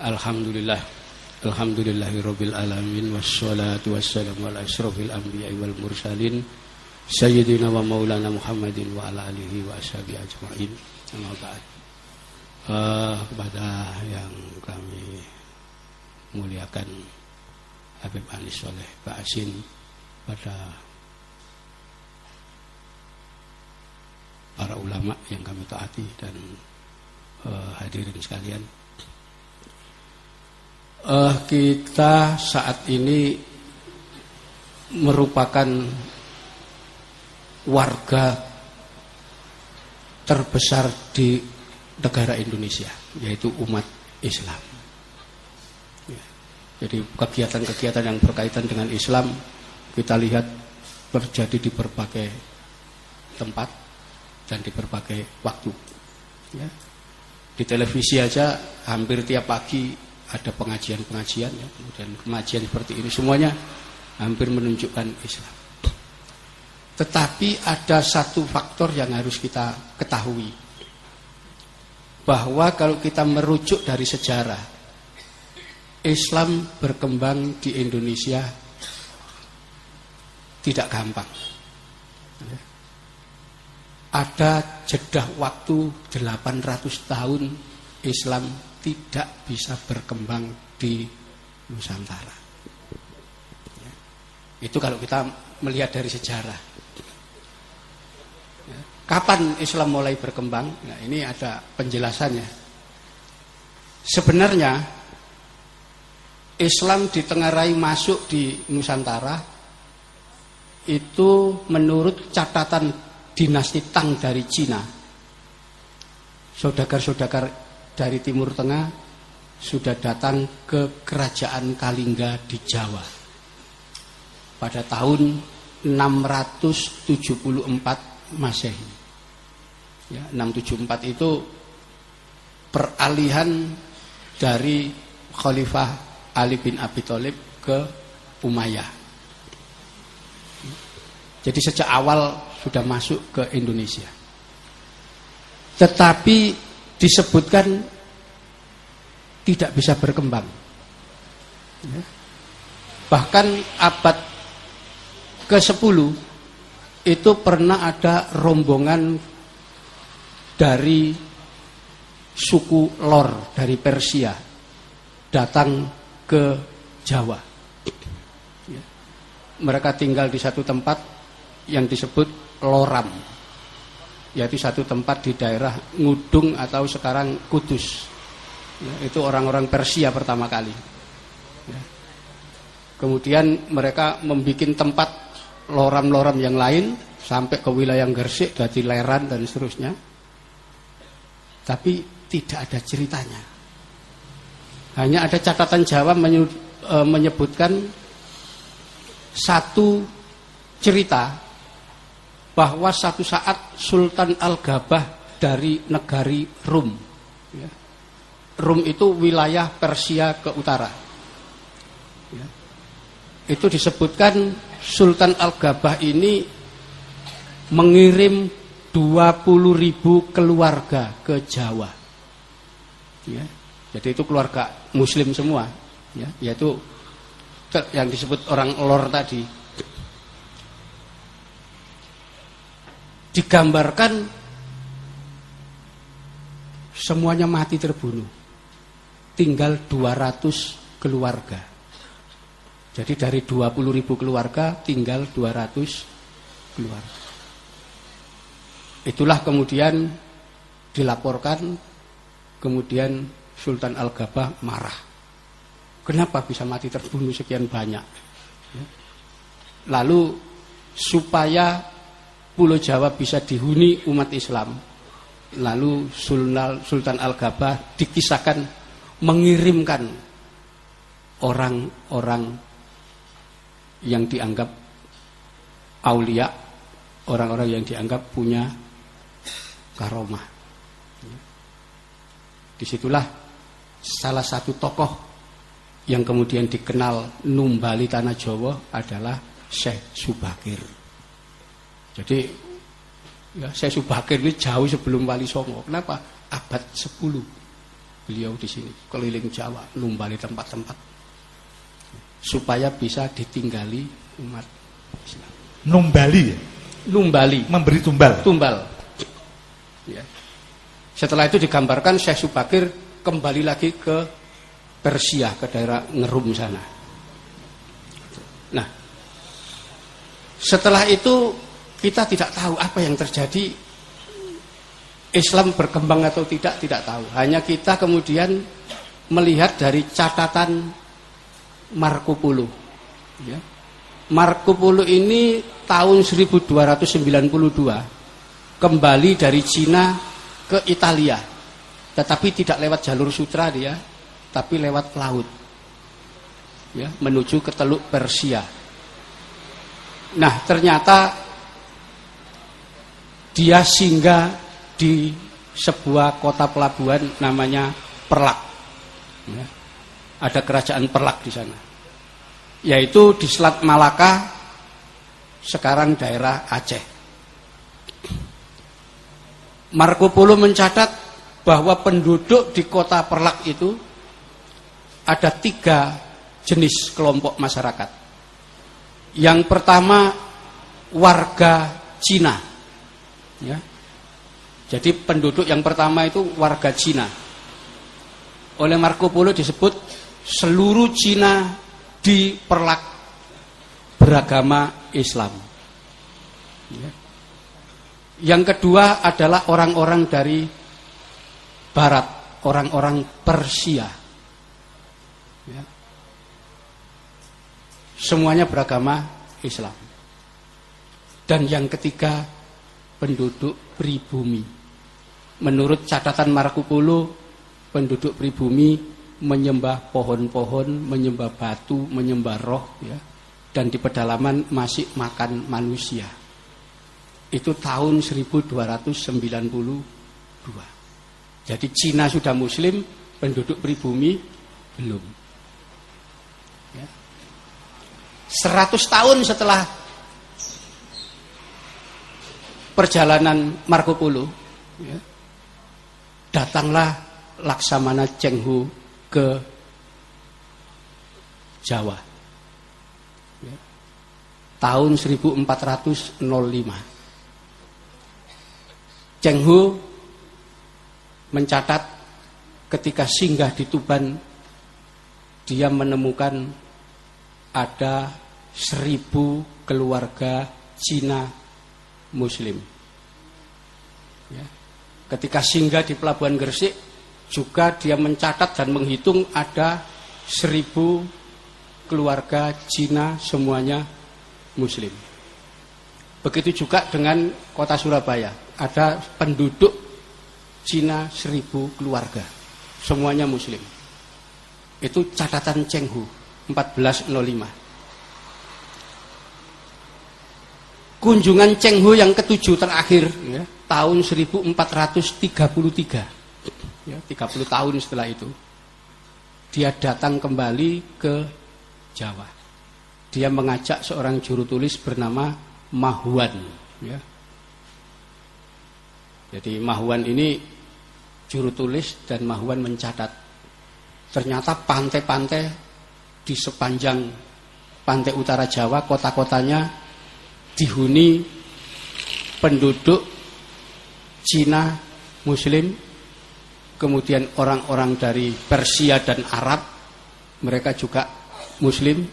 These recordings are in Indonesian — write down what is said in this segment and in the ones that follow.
Alhamdulillah Alhamdulillahirabbil alamin wassalatu wassalamu ala asyrofil anbiya'i wal mursalin sayyidina wa maulana Muhammadin wa ala alihi wa ashabihi ajmain. Amma ba'd. Uh, kepada yang kami muliakan Habib Anis Soleh Pak Asin pada para ulama yang kami taati dan uh, hadirin sekalian uh, kita saat ini merupakan warga terbesar di negara Indonesia, yaitu umat Islam. Ya. Jadi kegiatan-kegiatan yang berkaitan dengan Islam kita lihat terjadi di berbagai tempat dan di berbagai waktu. Ya. Di televisi aja hampir tiap pagi ada pengajian-pengajian ya, kemudian pengajian seperti ini semuanya hampir menunjukkan Islam. Tetapi ada satu faktor yang harus kita ketahui bahwa kalau kita merujuk dari sejarah Islam berkembang di Indonesia tidak gampang. Ada jedah waktu 800 tahun Islam tidak bisa berkembang di Nusantara. Ya. Itu kalau kita melihat dari sejarah. Ya. Kapan Islam mulai berkembang? Nah, ini ada penjelasannya. Sebenarnya Islam ditengarai masuk di Nusantara itu menurut catatan dinasti Tang dari Cina. Saudagar-saudagar dari Timur Tengah sudah datang ke kerajaan Kalingga di Jawa pada tahun 674 Masehi. Ya, 674 itu peralihan dari Khalifah Ali bin Abi Thalib ke Umayyah. Jadi sejak awal sudah masuk ke Indonesia. Tetapi disebutkan tidak bisa berkembang. Bahkan abad ke-10 itu pernah ada rombongan dari suku Lor dari Persia datang ke Jawa. Mereka tinggal di satu tempat yang disebut Loram yaitu satu tempat di daerah Ngudung atau sekarang Kudus. Ya, itu orang-orang Persia pertama kali. Ya. Kemudian mereka membuat tempat loram-loram yang lain sampai ke wilayah Gersik, dari Leran dan seterusnya. Tapi tidak ada ceritanya. Hanya ada catatan Jawa e, menyebutkan satu cerita bahwa satu saat Sultan Al-Gabah dari negari Rum. Ya. Rum itu wilayah Persia ke utara. Ya. Itu disebutkan Sultan Al-Gabah ini mengirim 20 ribu keluarga ke Jawa. Ya. Jadi itu keluarga Muslim semua, ya. yaitu yang disebut orang lor tadi digambarkan semuanya mati terbunuh. Tinggal 200 keluarga. Jadi dari 20 ribu keluarga tinggal 200 keluarga. Itulah kemudian dilaporkan kemudian Sultan Al-Gabah marah. Kenapa bisa mati terbunuh sekian banyak? Ya. Lalu supaya Pulau Jawa bisa dihuni umat Islam. Lalu Sultan Al-Gabah dikisahkan mengirimkan orang-orang yang dianggap aulia, orang-orang yang dianggap punya karomah. Di situlah salah satu tokoh yang kemudian dikenal Numbali Tanah Jawa adalah Syekh Subakir. Jadi ya, saya Subakir ini jauh sebelum Wali Songo. Kenapa? Abad 10. Beliau di sini keliling Jawa, numbali tempat-tempat supaya bisa ditinggali umat Islam. Numbali ya? Numbali. Memberi tumbal. Tumbal. Ya. Setelah itu digambarkan Syekh Subakir kembali lagi ke Persia, ke daerah Ngerum sana. Nah, setelah itu kita tidak tahu apa yang terjadi Islam berkembang atau tidak tidak tahu. Hanya kita kemudian melihat dari catatan Marco Polo. Ya. Marco Polo ini tahun 1292 kembali dari Cina ke Italia. Tetapi tidak lewat jalur sutra dia, tapi lewat laut. Ya, menuju ke Teluk Persia. Nah, ternyata dia singgah di sebuah kota pelabuhan namanya Perlak. Ya. Ada kerajaan Perlak di sana. Yaitu di Selat Malaka, sekarang daerah Aceh. Marco Polo mencatat bahwa penduduk di kota Perlak itu ada tiga jenis kelompok masyarakat. Yang pertama warga Cina, ya, jadi penduduk yang pertama itu warga Cina. Oleh Marco Polo disebut seluruh Cina diperlak beragama Islam. Ya. Yang kedua adalah orang-orang dari Barat, orang-orang Persia. Ya. Semuanya beragama Islam. Dan yang ketiga penduduk pribumi. Menurut catatan Marco Polo, penduduk pribumi menyembah pohon-pohon, menyembah batu, menyembah roh, ya, dan di pedalaman masih makan manusia. Itu tahun 1292. Jadi Cina sudah Muslim, penduduk pribumi belum. Ya. 100 tahun setelah perjalanan Marco Polo, ya, datanglah Laksamana Chenghu ke Jawa. Ya. Tahun 1405. Chenghu mencatat ketika singgah di Tuban dia menemukan ada seribu keluarga Cina Muslim. Ketika singgah di Pelabuhan Gresik juga dia mencatat dan menghitung ada seribu keluarga Cina semuanya Muslim. Begitu juga dengan kota Surabaya, ada penduduk Cina seribu keluarga, semuanya Muslim. Itu catatan Chenghu 1405. Kunjungan Chenghu yang ketujuh terakhir ya, tahun 1433 ya, 30 tahun setelah itu dia datang kembali ke Jawa. Dia mengajak seorang juru tulis bernama Mahuan ya. jadi Mahuan ini juru tulis dan Mahuan mencatat. Ternyata pantai-pantai di sepanjang pantai utara Jawa kota-kotanya dihuni penduduk Cina Muslim, kemudian orang-orang dari Persia dan Arab, mereka juga Muslim,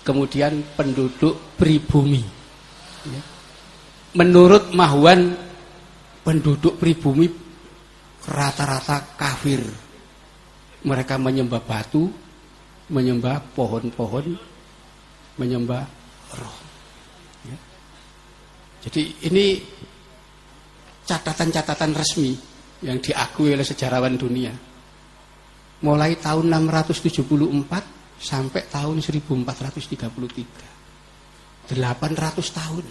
kemudian penduduk pribumi. Ya. Menurut Mahwan, penduduk pribumi rata-rata kafir. Mereka menyembah batu, menyembah pohon-pohon, menyembah roh. Ya. Jadi ini catatan-catatan resmi yang diakui oleh sejarawan dunia. Mulai tahun 674 sampai tahun 1433. 800 tahun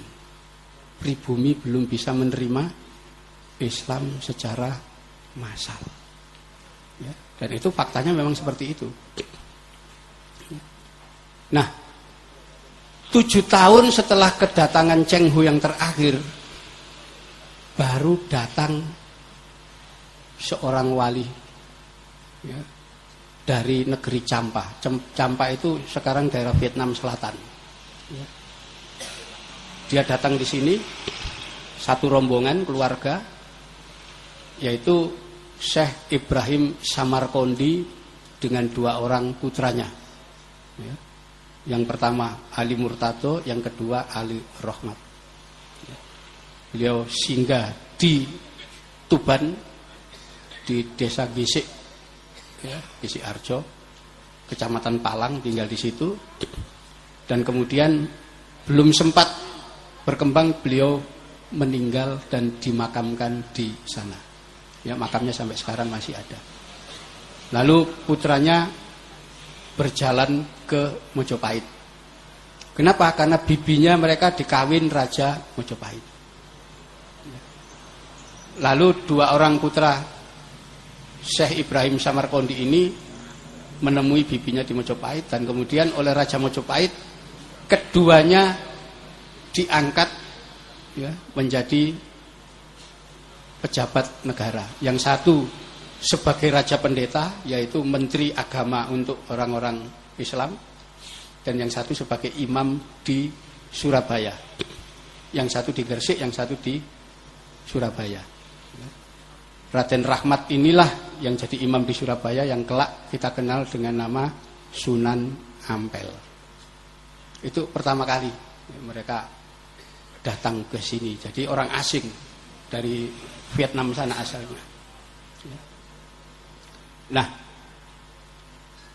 pribumi belum bisa menerima Islam secara massal. Ya, dan itu faktanya memang seperti itu. Nah, tujuh tahun setelah kedatangan Cheng Hu yang terakhir baru datang seorang wali ya, dari negeri Campa. Campa itu sekarang daerah Vietnam Selatan. Ya. Dia datang di sini satu rombongan keluarga yaitu Syekh Ibrahim Samarkondi dengan dua orang putranya. Ya. Yang pertama Ali Murtado, yang kedua Ali Rohmat. Beliau singgah di Tuban di desa Gisik, ya, Gisik Arjo, kecamatan Palang tinggal di situ. Dan kemudian belum sempat berkembang beliau meninggal dan dimakamkan di sana. Ya, makamnya sampai sekarang masih ada. Lalu putranya berjalan ke Mojopahit. Kenapa? Karena bibinya mereka dikawin Raja Mojopahit. Lalu dua orang putra Syekh Ibrahim Samarkondi ini menemui bibinya di Mojopahit dan kemudian oleh Raja Mojopahit keduanya diangkat ya, menjadi pejabat negara. Yang satu sebagai raja pendeta yaitu menteri agama untuk orang-orang Islam dan yang satu sebagai imam di Surabaya. Yang satu di Gresik, yang satu di Surabaya. Raden Rahmat inilah yang jadi imam di Surabaya yang kelak kita kenal dengan nama Sunan Ampel. Itu pertama kali mereka datang ke sini. Jadi orang asing dari Vietnam sana asalnya. Nah,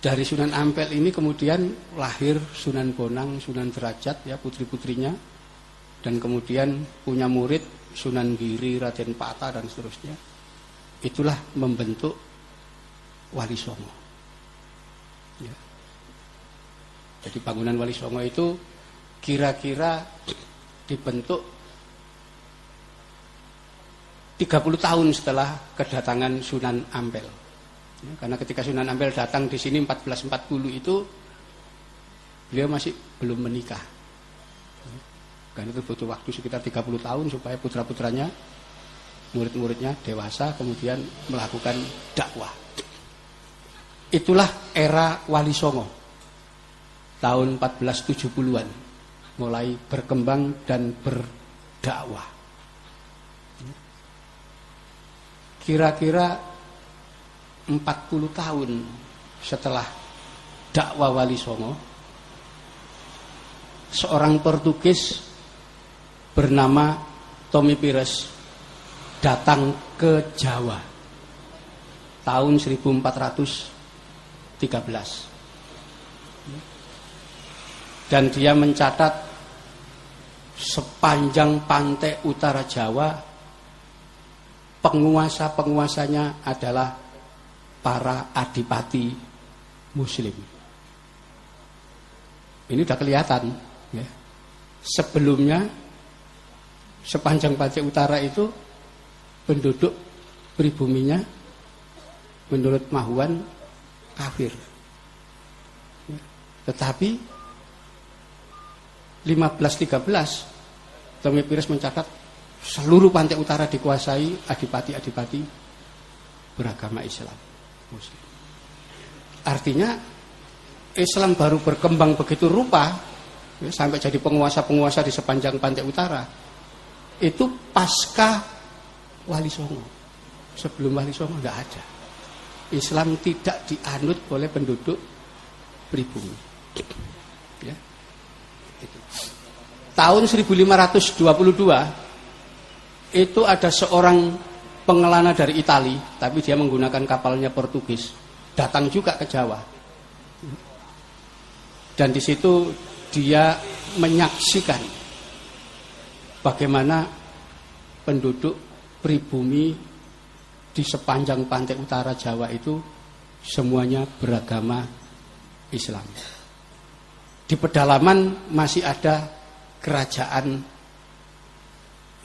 dari Sunan Ampel ini kemudian lahir Sunan Bonang, Sunan Derajat ya putri-putrinya dan kemudian punya murid Sunan Giri, Raden Pata dan seterusnya. Itulah membentuk Wali Songo. Ya. Jadi bangunan Wali Songo itu kira-kira dibentuk 30 tahun setelah kedatangan Sunan Ampel. Ya, karena ketika Sunan Ampel datang di sini 1440 itu beliau masih belum menikah. Ya, karena itu butuh waktu sekitar 30 tahun supaya putra-putranya, murid-muridnya dewasa kemudian melakukan dakwah. Itulah era Wali Songo. Tahun 1470-an mulai berkembang dan berdakwah. kira-kira 40 tahun setelah dakwah Wali Songo seorang Portugis bernama Tommy Pires datang ke Jawa tahun 1413 dan dia mencatat sepanjang pantai utara Jawa penguasa-penguasanya adalah para adipati muslim. Ini sudah kelihatan. Ya. Sebelumnya, sepanjang Pantai Utara itu, penduduk pribuminya, menurut Mahuan, kafir. Ya. Tetapi, 1513, Tommy Pires mencatat seluruh pantai utara dikuasai adipati-adipati beragama Islam Muslim. Artinya Islam baru berkembang begitu rupa ya, sampai jadi penguasa-penguasa di sepanjang pantai utara. Itu pasca Wali Songo. Sebelum Wali Songo nggak ada. Islam tidak dianut oleh penduduk pribumi. Ya. Itu. Tahun 1522 itu ada seorang pengelana dari Itali, tapi dia menggunakan kapalnya Portugis, datang juga ke Jawa. Dan di situ dia menyaksikan bagaimana penduduk pribumi di sepanjang pantai utara Jawa itu semuanya beragama Islam. Di pedalaman masih ada kerajaan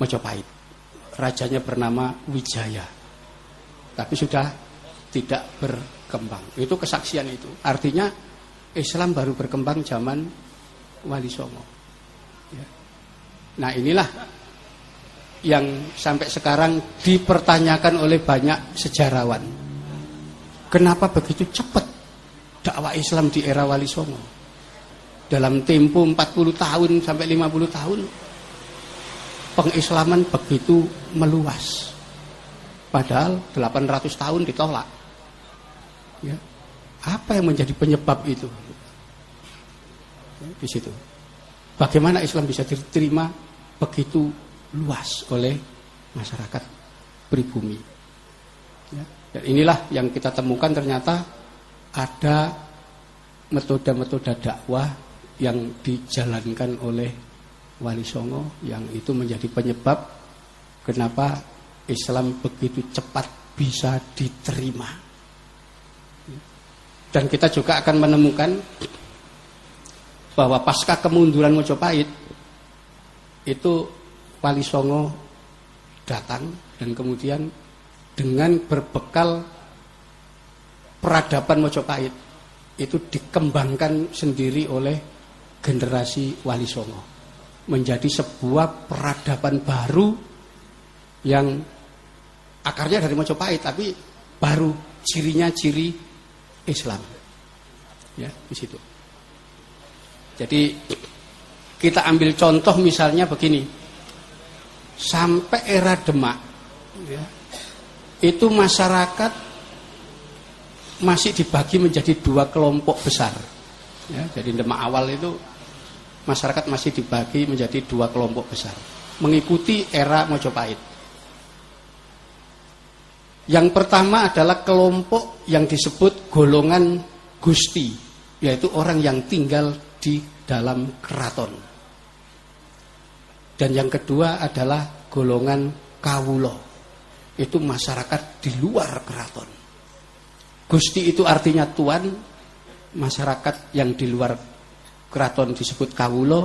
Majapahit rajanya bernama Wijaya. Tapi sudah tidak berkembang. Itu kesaksian itu. Artinya Islam baru berkembang zaman Wali Songo. Ya. Nah inilah yang sampai sekarang dipertanyakan oleh banyak sejarawan. Kenapa begitu cepat dakwah Islam di era Wali Songo? Dalam tempo 40 tahun sampai 50 tahun pengislaman begitu meluas. Padahal 800 tahun ditolak. Ya. Apa yang menjadi penyebab itu? Ya, di situ. Bagaimana Islam bisa diterima begitu luas oleh masyarakat pribumi. Ya. Dan inilah yang kita temukan ternyata ada metode-metode dakwah yang dijalankan oleh Wali Songo yang itu menjadi penyebab kenapa Islam begitu cepat bisa diterima. Dan kita juga akan menemukan bahwa pasca kemunduran Mojopahit itu Wali Songo datang dan kemudian dengan berbekal peradaban Mojopahit itu dikembangkan sendiri oleh generasi Wali Songo menjadi sebuah peradaban baru yang akarnya dari Mojopahit tapi baru cirinya ciri Islam. Ya, di situ. Jadi kita ambil contoh misalnya begini. Sampai era Demak ya, itu masyarakat masih dibagi menjadi dua kelompok besar. Ya, jadi Demak awal itu masyarakat masih dibagi menjadi dua kelompok besar mengikuti era Mojopahit. Yang pertama adalah kelompok yang disebut golongan gusti, yaitu orang yang tinggal di dalam keraton. Dan yang kedua adalah golongan kawulo, itu masyarakat di luar keraton. Gusti itu artinya tuan, masyarakat yang di luar keraton disebut kawulo,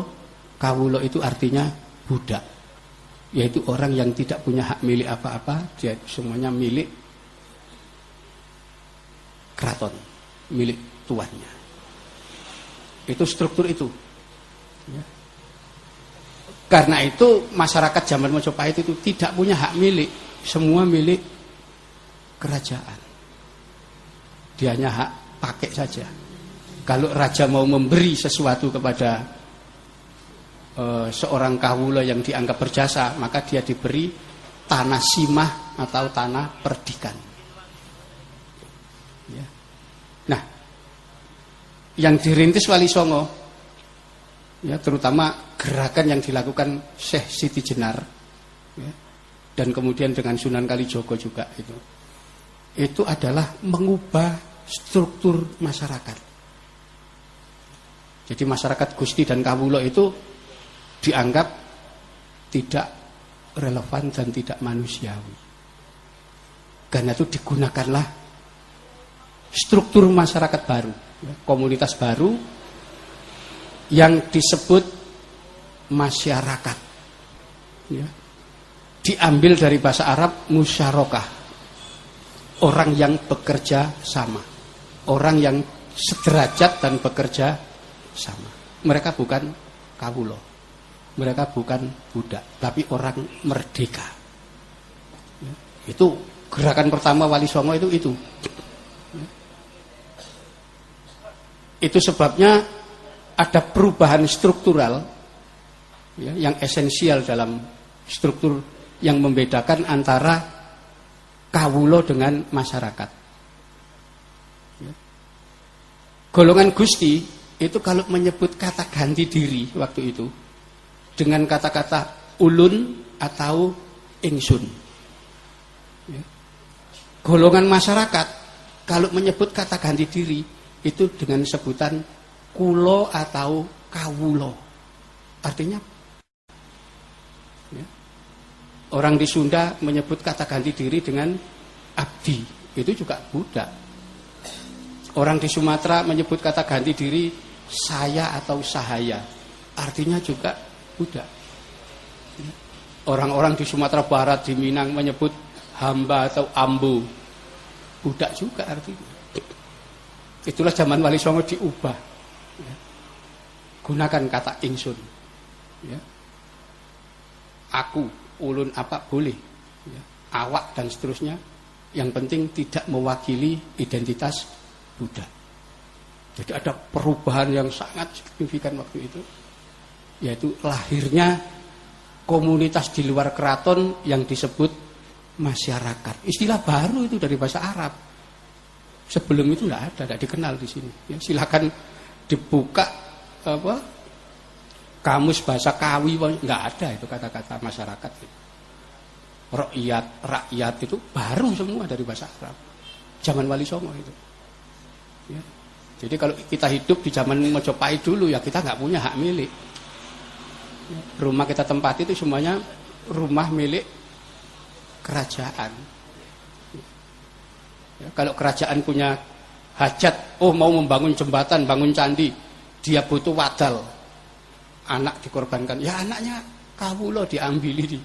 kawulo itu artinya budak yaitu orang yang tidak punya hak milik apa-apa, dia semuanya milik keraton, milik tuannya. Itu struktur itu. Ya. Karena itu masyarakat zaman Majapahit itu tidak punya hak milik, semua milik kerajaan. Dia hanya hak pakai saja. Kalau raja mau memberi sesuatu kepada e, seorang kawula yang dianggap berjasa, maka dia diberi tanah simah atau tanah perdikan. Ya. Nah, yang dirintis Wali Songo, ya terutama gerakan yang dilakukan Syekh Siti Jenar, ya, dan kemudian dengan Sunan Kalijogo juga itu, itu adalah mengubah struktur masyarakat. Jadi masyarakat Gusti dan Kawulo itu dianggap tidak relevan dan tidak manusiawi. Karena itu digunakanlah struktur masyarakat baru, ya, komunitas baru yang disebut masyarakat. Ya. Diambil dari bahasa Arab musyarakah. Orang yang bekerja sama. Orang yang sederajat dan bekerja sama. Mereka bukan kawulo mereka bukan budak, tapi orang merdeka. Ya, itu gerakan pertama Wali Songo itu itu. Ya. Itu sebabnya ada perubahan struktural ya, yang esensial dalam struktur yang membedakan antara kawulo dengan masyarakat. Ya. Golongan Gusti itu kalau menyebut kata ganti diri waktu itu dengan kata-kata ulun atau ingsun. Ya. Golongan masyarakat kalau menyebut kata ganti diri itu dengan sebutan kulo atau kawulo. Artinya ya. orang di Sunda menyebut kata ganti diri dengan abdi, itu juga budak. Orang di Sumatera menyebut kata ganti diri saya atau sahaya. Artinya juga budak. Orang-orang di Sumatera Barat, di Minang menyebut hamba atau ambu. Budak juga artinya. Itulah zaman Wali Songo diubah. Ya. Gunakan kata ingsun. Ya. Aku, ulun apa boleh. Ya. Awak dan seterusnya Yang penting tidak mewakili identitas Buddha. Jadi ada perubahan yang sangat signifikan waktu itu. Yaitu lahirnya komunitas di luar keraton yang disebut masyarakat. Istilah baru itu dari bahasa Arab. Sebelum itu tidak ada, tidak dikenal di sini. Ya, silakan dibuka apa kamus bahasa Kawi nggak ada itu kata-kata masyarakat. Rakyat, rakyat itu baru semua dari bahasa Arab. Zaman Wali Songo itu. Ya. Jadi kalau kita hidup di zaman Mojopahit dulu ya kita nggak punya hak milik. Rumah kita tempati itu semuanya rumah milik kerajaan. Ya, kalau kerajaan punya hajat, oh mau membangun jembatan, bangun candi, dia butuh wadal, anak dikorbankan. Ya anaknya kawulo diambili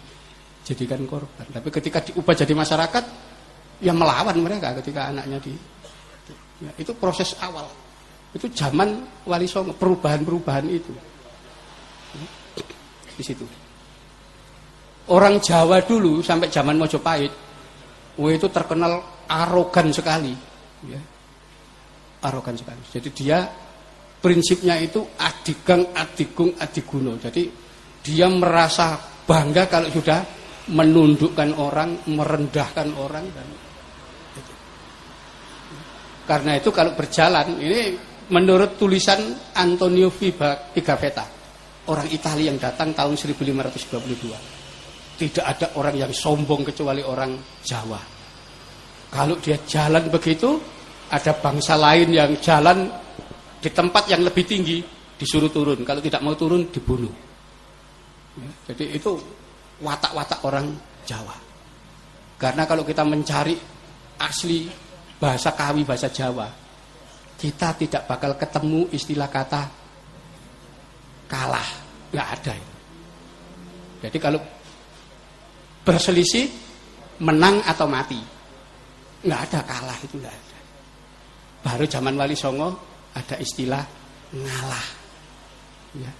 dijadikan korban. Tapi ketika diubah jadi masyarakat, ya melawan mereka ketika anaknya di. Ya, itu proses awal. Itu zaman Wali Songo, perubahan-perubahan itu. Di situ. Orang Jawa dulu sampai zaman Mojopahit, itu terkenal arogan sekali. Ya. Arogan sekali. Jadi dia prinsipnya itu adigang, adigung, adiguno. Jadi dia merasa bangga kalau sudah menundukkan orang, merendahkan orang dan. Karena itu kalau berjalan ini menurut tulisan Antonio Pigafetta, orang Italia yang datang tahun 1522 tidak ada orang yang sombong kecuali orang Jawa. Kalau dia jalan begitu, ada bangsa lain yang jalan di tempat yang lebih tinggi disuruh turun. Kalau tidak mau turun dibunuh. Ya, jadi itu watak-watak orang Jawa. Karena kalau kita mencari asli bahasa Kawi, bahasa Jawa, kita tidak bakal ketemu istilah kata kalah. Nggak ada. Jadi kalau berselisih menang atau mati. Nggak ada kalah itu nggak ada. Baru zaman Wali Songo ada istilah ngalah. Ya.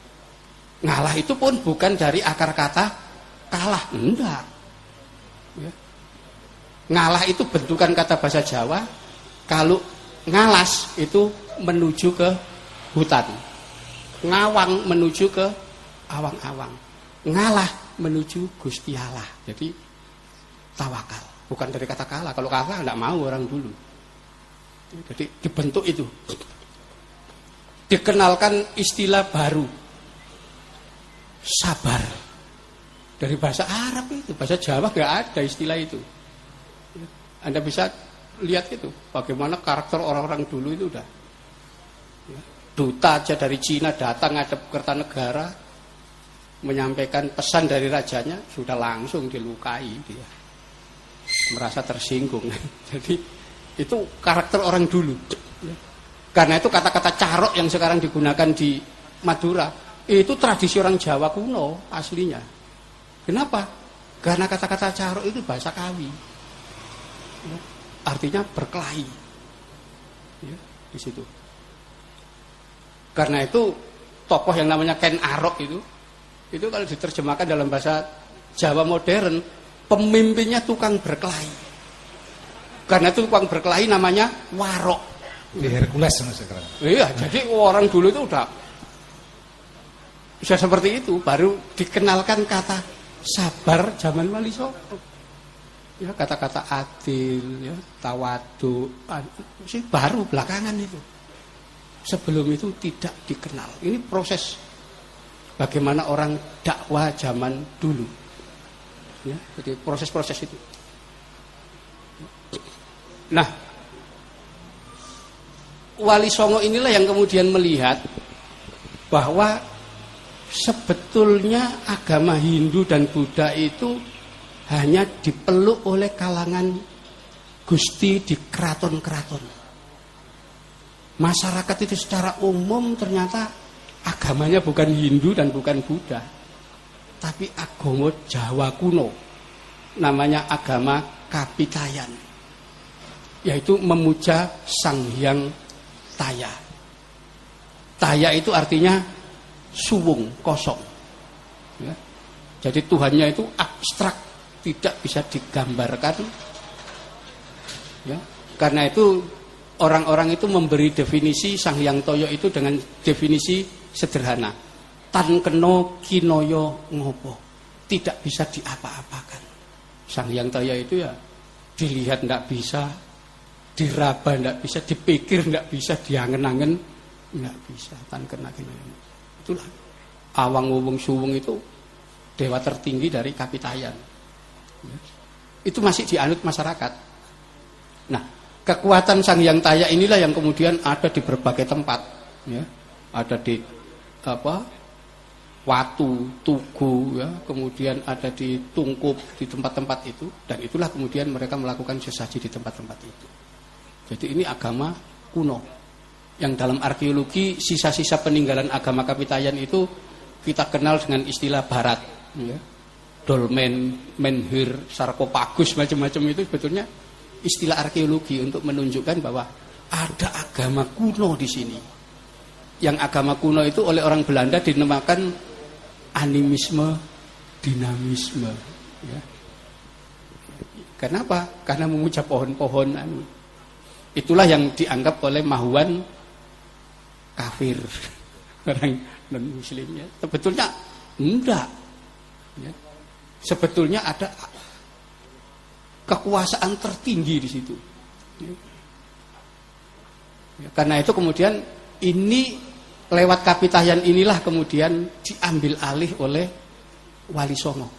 Ngalah itu pun bukan dari akar kata kalah, enggak. Ya. Ngalah itu bentukan kata bahasa Jawa. Kalau ngalas itu menuju ke hutan. Ngawang menuju ke awang-awang. Ngalah menuju Gusti Allah. Jadi tawakal, bukan dari kata kalah. Kalau kalah tidak mau orang dulu. Jadi dibentuk itu. Dikenalkan istilah baru. Sabar. Dari bahasa Arab itu, bahasa Jawa nggak ada istilah itu. Anda bisa lihat itu, bagaimana karakter orang-orang dulu itu udah. Duta aja dari Cina datang ada Kertanegara, menyampaikan pesan dari rajanya sudah langsung dilukai dia. Merasa tersinggung. Jadi itu karakter orang dulu. Karena itu kata-kata carok yang sekarang digunakan di Madura itu tradisi orang Jawa kuno aslinya. Kenapa? Karena kata-kata carok itu bahasa Kawi artinya berkelahi ya, di situ karena itu tokoh yang namanya Ken Arok itu itu kalau diterjemahkan dalam bahasa Jawa modern, pemimpinnya tukang berkelahi. Karena itu tukang berkelahi namanya warok. Di Hercules sekarang. Iya, jadi orang dulu itu udah bisa seperti itu, baru dikenalkan kata sabar zaman Wali Songo. Ya, kata-kata adil, ya, tawadu, sih baru belakangan itu. Sebelum itu tidak dikenal. Ini proses bagaimana orang dakwah zaman dulu. Ya, jadi proses-proses itu. Nah, Wali Songo inilah yang kemudian melihat bahwa sebetulnya agama Hindu dan Buddha itu hanya dipeluk oleh kalangan gusti di keraton-keraton. Masyarakat itu secara umum ternyata agamanya bukan Hindu dan bukan Buddha tapi agama Jawa kuno namanya agama Kapitayan yaitu memuja Sang Hyang Taya Taya itu artinya suwung kosong ya. jadi Tuhannya itu abstrak tidak bisa digambarkan Ya. Karena itu orang-orang itu memberi definisi Sang Hyang Toyo itu dengan definisi sederhana. Tan keno kinoyo ngopo. Tidak bisa diapa-apakan. Sang Hyang Toyo itu ya dilihat tidak bisa, diraba tidak bisa, dipikir tidak bisa, diangen-angen tidak bisa. Tan kena kinoyo. Itulah awang wung suwung itu dewa tertinggi dari kapitayan. Itu masih dianut masyarakat. Nah, kekuatan Sang Yang Taya inilah yang kemudian ada di berbagai tempat, ya. Ada di apa? Watu, Tugu, ya, kemudian ada di Tungkup di tempat-tempat itu, dan itulah kemudian mereka melakukan sesaji di tempat-tempat itu. Jadi ini agama kuno, yang dalam arkeologi sisa-sisa peninggalan agama Kapitayan itu kita kenal dengan istilah Barat, ya. Dolmen, menhir, sarkopagus macam-macam itu sebetulnya istilah arkeologi untuk menunjukkan bahwa ada agama kuno di sini. Yang agama kuno itu oleh orang Belanda dinamakan animisme, dinamisme. Ya. Kenapa? Karena memuja pohon-pohon. Itulah yang dianggap oleh Mahuan kafir orang non muslimnya. Sebetulnya enggak. Ya. Sebetulnya ada kekuasaan tertinggi di situ. Ya. Karena itu kemudian ini lewat kapitayan inilah kemudian diambil alih oleh Wali Songo.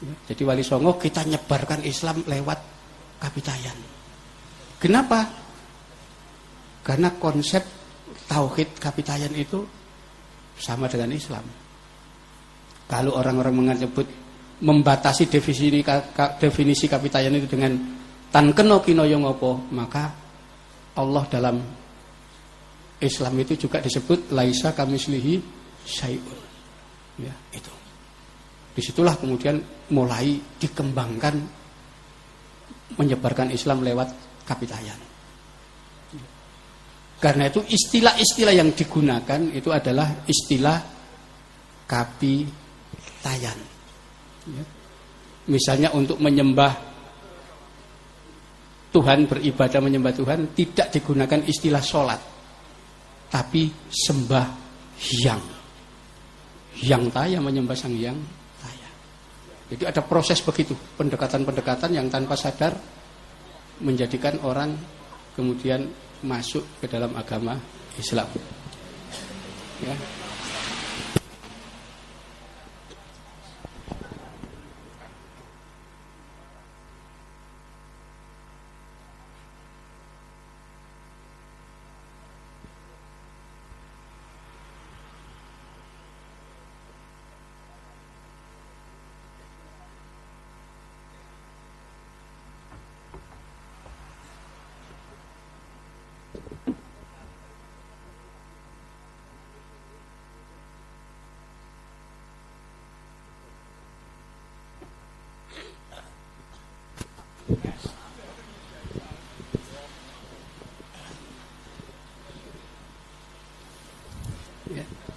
Ya, jadi Wali Songo kita nyebarkan Islam lewat kapitayan. Kenapa? Karena konsep tauhid kapitayan itu sama dengan Islam. Kalau orang-orang menyebut membatasi definisi definisi kapitayan itu dengan tan keno kinoyo ngopo, maka Allah dalam Islam itu juga disebut laisa kamislihi syai'un. Ya, itu. Di situlah kemudian mulai dikembangkan menyebarkan Islam lewat kapitayan. Karena itu istilah-istilah yang digunakan itu adalah istilah kapitayan. Ya. Misalnya untuk menyembah Tuhan beribadah menyembah Tuhan tidak digunakan istilah sholat, tapi sembah yang yang taya menyembah sang yang taya. Jadi ada proses begitu pendekatan-pendekatan yang tanpa sadar menjadikan orang kemudian masuk ke dalam agama Islam. Ya.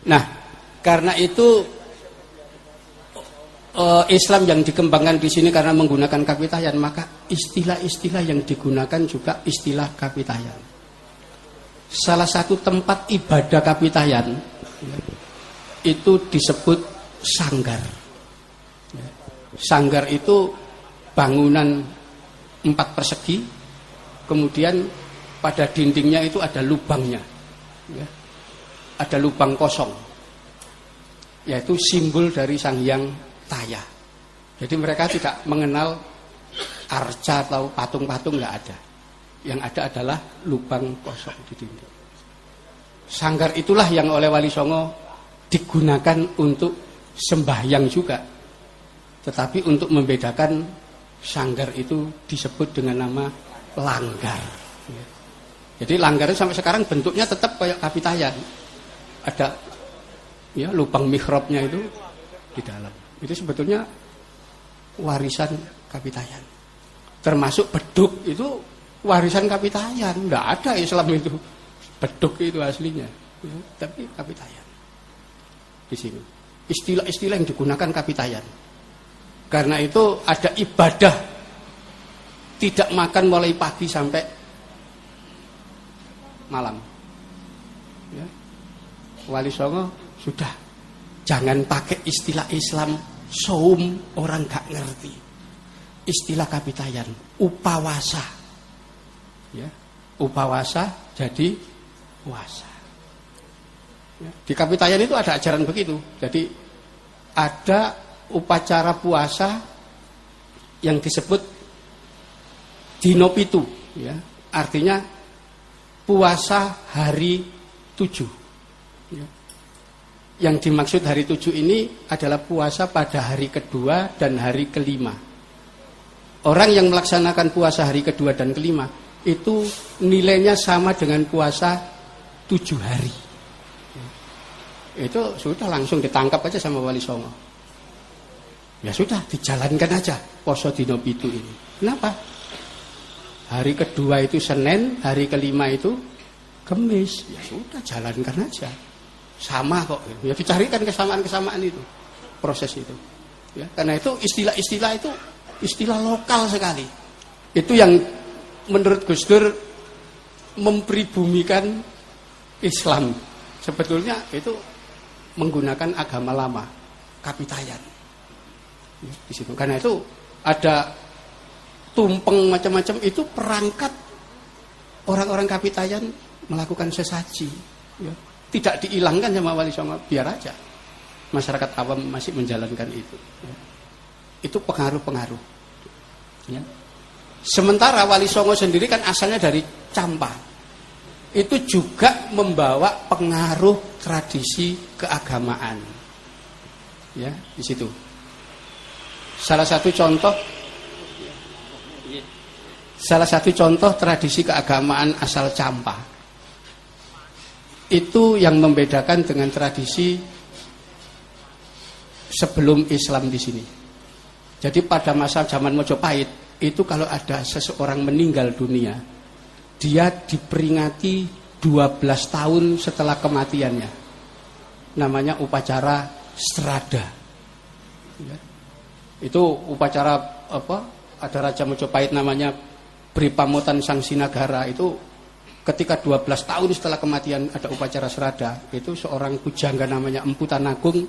Nah, karena itu uh, Islam yang dikembangkan di sini karena menggunakan kapitayan, maka istilah-istilah yang digunakan juga istilah kapitayan. Salah satu tempat ibadah kapitayan ya, itu disebut sanggar. Sanggar itu bangunan empat persegi, kemudian pada dindingnya itu ada lubangnya. Ya ada lubang kosong yaitu simbol dari Sang Hyang Taya. Jadi mereka tidak mengenal arca atau patung-patung nggak ada. Yang ada adalah lubang kosong di dinding. Sanggar itulah yang oleh Wali Songo digunakan untuk sembahyang juga. Tetapi untuk membedakan sanggar itu disebut dengan nama langgar. Jadi langgar sampai sekarang bentuknya tetap kayak kapitayan ada ya lubang mihrabnya itu di dalam. Itu sebetulnya warisan kapitayan. Termasuk beduk itu warisan kapitayan. Enggak ada Islam itu. Beduk itu aslinya. Ya, tapi kapitayan. Di sini. Istilah-istilah yang digunakan kapitayan. Karena itu ada ibadah tidak makan mulai pagi sampai malam. Ya. Wali Songo sudah jangan pakai istilah Islam saum orang gak ngerti. Istilah kapitayan upawasa. Ya. Upawasa jadi puasa. Ya. Di kapitayan itu ada ajaran begitu. Jadi ada upacara puasa yang disebut dinopitu ya artinya puasa hari tujuh. Yang dimaksud hari tujuh ini adalah puasa pada hari kedua dan hari kelima. Orang yang melaksanakan puasa hari kedua dan kelima itu nilainya sama dengan puasa tujuh hari. Itu sudah langsung ditangkap aja sama wali songo. Ya sudah dijalankan aja poso dinopitu ini. Kenapa? Hari kedua itu Senin, hari kelima itu Kemis. Ya sudah jalankan aja. Sama kok. Ya dicarikan kesamaan-kesamaan itu. Proses itu. Ya, karena itu istilah-istilah itu istilah lokal sekali. Itu yang menurut Gus Dur mempribumikan Islam. Sebetulnya itu menggunakan agama lama, kapitayan. Ya, di situ. Karena itu ada tumpeng macam-macam itu perangkat orang-orang kapitayan melakukan sesaji. Ya. Tidak dihilangkan sama wali songo, biar aja masyarakat awam masih menjalankan itu. Itu pengaruh-pengaruh. Ya. Sementara wali songo sendiri kan asalnya dari Campa. Itu juga membawa pengaruh tradisi keagamaan. Ya, di situ. Salah satu contoh Salah satu contoh tradisi keagamaan asal Campa. Itu yang membedakan dengan tradisi sebelum Islam di sini. Jadi pada masa zaman Mojopahit itu kalau ada seseorang meninggal dunia, dia diperingati 12 tahun setelah kematiannya. Namanya upacara strada. Ya. Itu upacara apa? Ada Raja Mojopahit namanya beri pamutan sang sinagara itu ketika 12 tahun setelah kematian ada upacara serada itu seorang pujangga namanya Empu Tanagung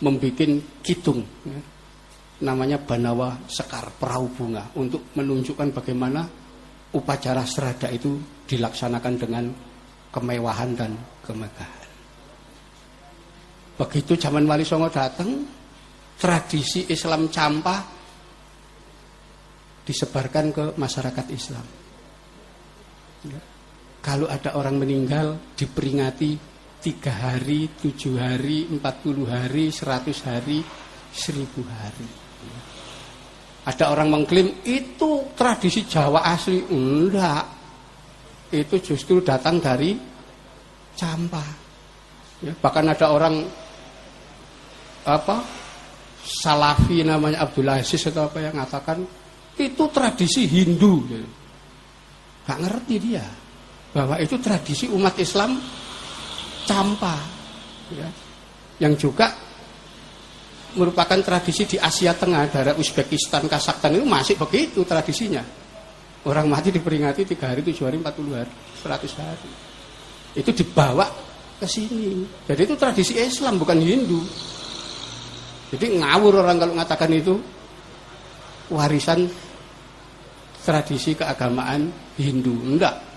membuat kitung ya. namanya Banawa Sekar Perahu Bunga untuk menunjukkan bagaimana upacara serada itu dilaksanakan dengan kemewahan dan kemegahan. Begitu zaman Wali Songo datang, tradisi Islam campa disebarkan ke masyarakat Islam. Ya. Kalau ada orang meninggal diperingati tiga hari, tujuh hari, empat puluh hari, seratus hari, seribu hari. Ada orang mengklaim itu tradisi Jawa asli, enggak. Itu justru datang dari Campa. Ya, bahkan ada orang apa Salafi namanya Abdullah Aziz atau apa yang mengatakan itu tradisi Hindu. Gak ngerti dia bahwa itu tradisi umat Islam campa, ya. yang juga merupakan tradisi di Asia Tengah, daerah Uzbekistan, Kazakhstan itu masih begitu tradisinya. Orang mati diperingati tiga hari, tujuh hari, empat puluh hari, seratus hari. Itu dibawa ke sini. Jadi itu tradisi Islam bukan Hindu. Jadi ngawur orang kalau mengatakan itu warisan tradisi keagamaan Hindu, enggak.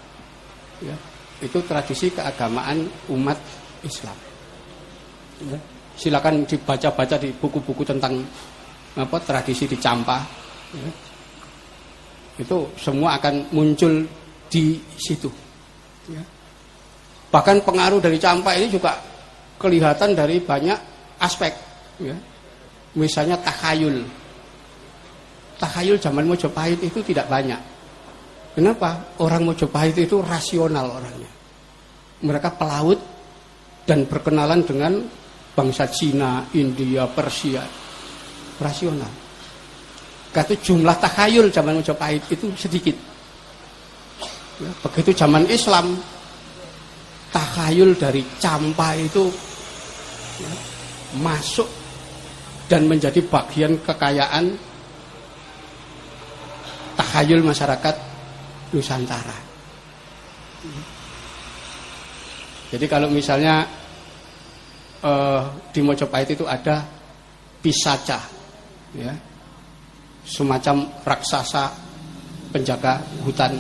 Ya, itu tradisi keagamaan umat Islam. Ya, silakan dibaca-baca di buku-buku tentang apa tradisi di Campa. Ya. Itu semua akan muncul di situ. Ya. Bahkan pengaruh dari Campa ini juga kelihatan dari banyak aspek. Ya. Misalnya takhayul takhayul zaman Mojopahit itu tidak banyak. Kenapa? Orang Mojopahit itu rasional orangnya. Mereka pelaut dan berkenalan dengan bangsa Cina, India, Persia. Rasional. Kata jumlah takhayul zaman Mojopahit itu sedikit. Ya, begitu zaman Islam, takhayul dari campa itu ya, masuk dan menjadi bagian kekayaan tahayul masyarakat Nusantara. Jadi kalau misalnya uh, di Mojopahit itu ada pisaca, ya, semacam raksasa penjaga hutan,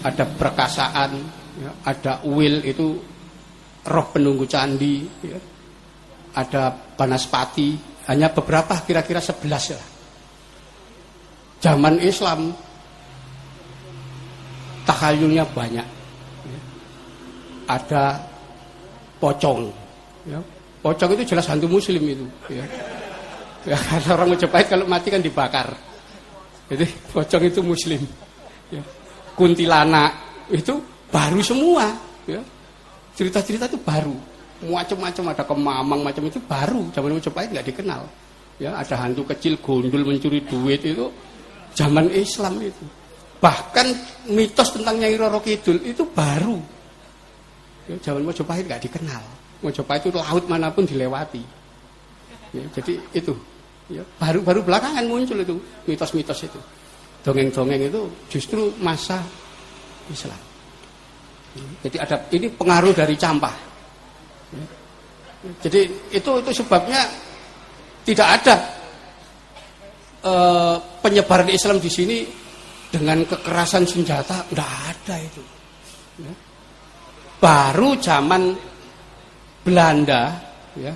ada perkasaan, ya, ada uil itu roh penunggu candi, ya, ada Banaspati, hanya beberapa kira-kira sebelas lah. Zaman Islam tahayulnya banyak. Ya. Ada pocong. Ya. Pocong itu jelas hantu muslim itu. Ya. Ya, karena orang Majapahit kalau mati kan dibakar. Jadi pocong itu muslim. Ya. Kuntilanak itu baru semua. Ya. Cerita-cerita itu baru macam-macam ada kemamang macam itu baru zaman Majapahit nggak dikenal ya ada hantu kecil gondol mencuri duit itu zaman Islam itu bahkan mitos tentang Nyai Roro Kidul itu baru. Ya, zaman Majapahit nggak dikenal. Majapahit itu laut mana pun dilewati. Ya, jadi itu ya, baru-baru belakangan muncul itu mitos-mitos itu. Dongeng-dongeng itu justru masa Islam. Jadi ada ini pengaruh dari campah. Jadi itu itu sebabnya tidak ada e, penyebaran Islam di sini dengan kekerasan senjata, tidak ada itu. Ya. Baru zaman Belanda, ya,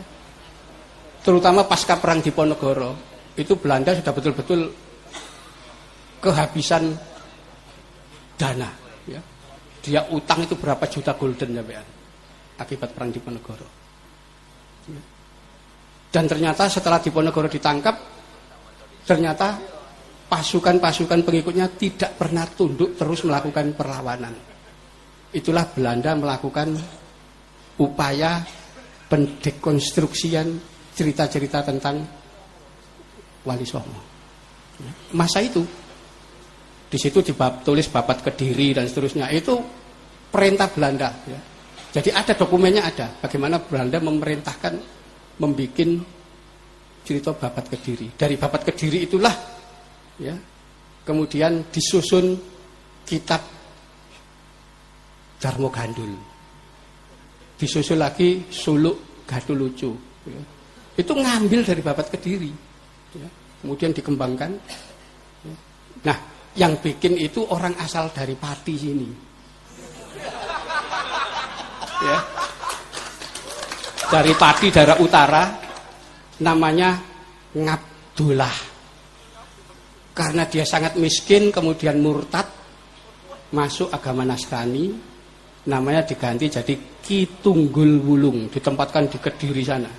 terutama pasca perang di Ponegoro, itu Belanda sudah betul-betul kehabisan dana. Ya. Dia utang itu berapa juta golden ya, akibat perang di Ponegoro. Dan ternyata setelah Diponegoro ditangkap, ternyata pasukan-pasukan pengikutnya tidak pernah tunduk terus melakukan perlawanan. Itulah Belanda melakukan upaya pendekonstruksian cerita-cerita tentang Wali Songo. Masa itu, di situ ditulis babat Kediri dan seterusnya. Itu perintah Belanda. Ya. Jadi ada dokumennya ada, bagaimana Belanda memerintahkan membuat cerita babat Kediri. Dari babat Kediri itulah ya, kemudian disusun kitab Darmo Gandul. Disusun lagi Suluk Gadul Lucu. Ya. Itu ngambil dari babat Kediri. Ya. Kemudian dikembangkan. Ya. Nah, yang bikin itu orang asal dari Pati sini ya. Dari Pati daerah utara namanya Ngabdullah. Karena dia sangat miskin kemudian murtad masuk agama Nasrani namanya diganti jadi Kitunggul Wulung ditempatkan di Kediri sana.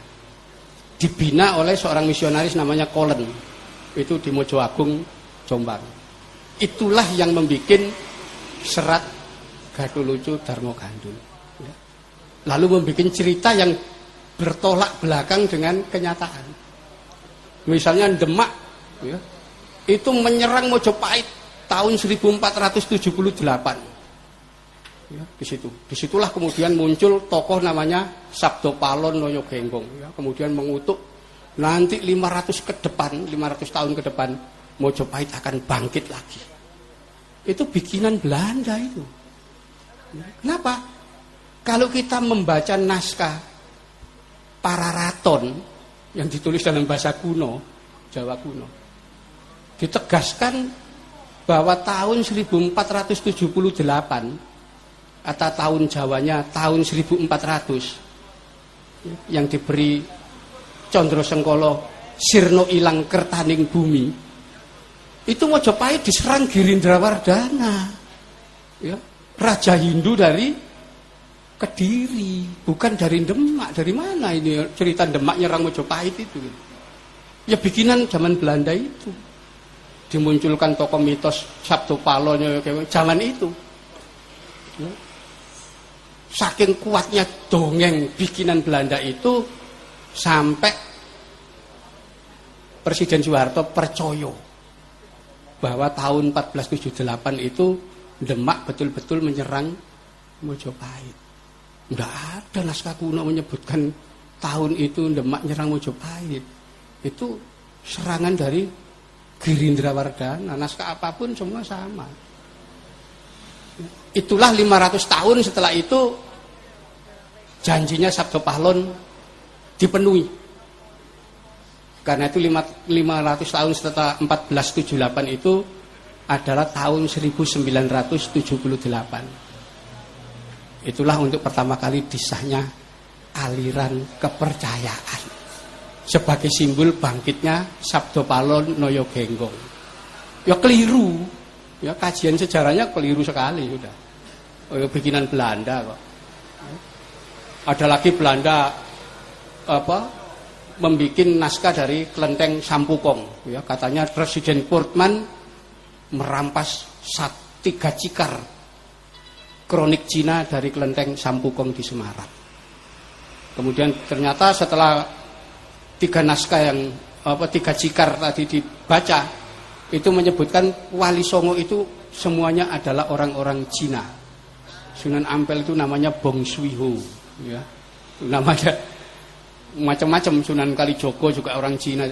Dibina oleh seorang misionaris namanya Kolen. Itu di Mojo Agung, Jombang. Itulah yang membuat serat Gadulucu Darmo Gandul lalu membuat cerita yang bertolak belakang dengan kenyataan. Misalnya Demak ya, itu menyerang Mojopahit tahun 1478. Ya, di situ. Di situlah kemudian muncul tokoh namanya Sabdo Palon Noyo Genggong. Ya, kemudian mengutuk nanti 500 ke depan, 500 tahun ke depan Mojopahit akan bangkit lagi. Itu bikinan Belanda itu. Ya, kenapa? Kalau kita membaca naskah para raton yang ditulis dalam bahasa kuno, Jawa kuno, ditegaskan bahwa tahun 1478 atau tahun Jawanya tahun 1400 yang diberi Condro Sengkolo Sirno ilang kertaning bumi itu Mojopahit diserang Girindrawardana ya, Raja Hindu dari Kediri, bukan dari Demak. Dari mana ini cerita Demak nyerang Mojopahit itu? Ya bikinan zaman Belanda itu. Dimunculkan tokoh mitos Sabtu Palonya zaman itu. Ya. Saking kuatnya dongeng bikinan Belanda itu sampai Presiden Soeharto percaya bahwa tahun 1478 itu Demak betul-betul menyerang Mojopahit. Tidak ada naskah kuno menyebutkan tahun itu Demak nyerang Mojopahit. Itu serangan dari Gerindra Wardana, naskah apa pun semua sama. Itulah 500 tahun setelah itu janjinya Sabdo Pahlon dipenuhi. Karena itu 500 tahun setelah 1478 itu adalah tahun 1978. Itulah untuk pertama kali disahnya aliran kepercayaan sebagai simbol bangkitnya Sabdo Palon Noyo Genggong. Ya keliru, ya kajian sejarahnya keliru sekali sudah. Ya, bikinan Belanda kok. Ada lagi Belanda apa membuat naskah dari kelenteng Sampukong ya katanya Presiden Portman merampas sat, tiga cikar kronik Cina dari kelenteng Sampukong di Semarang kemudian ternyata setelah tiga naskah yang apa tiga cikar tadi dibaca itu menyebutkan Wali Songo itu semuanya adalah orang-orang Cina Sunan Ampel itu namanya Bong Suiho ya namanya macam-macam Sunan Kalijogo juga orang Cina.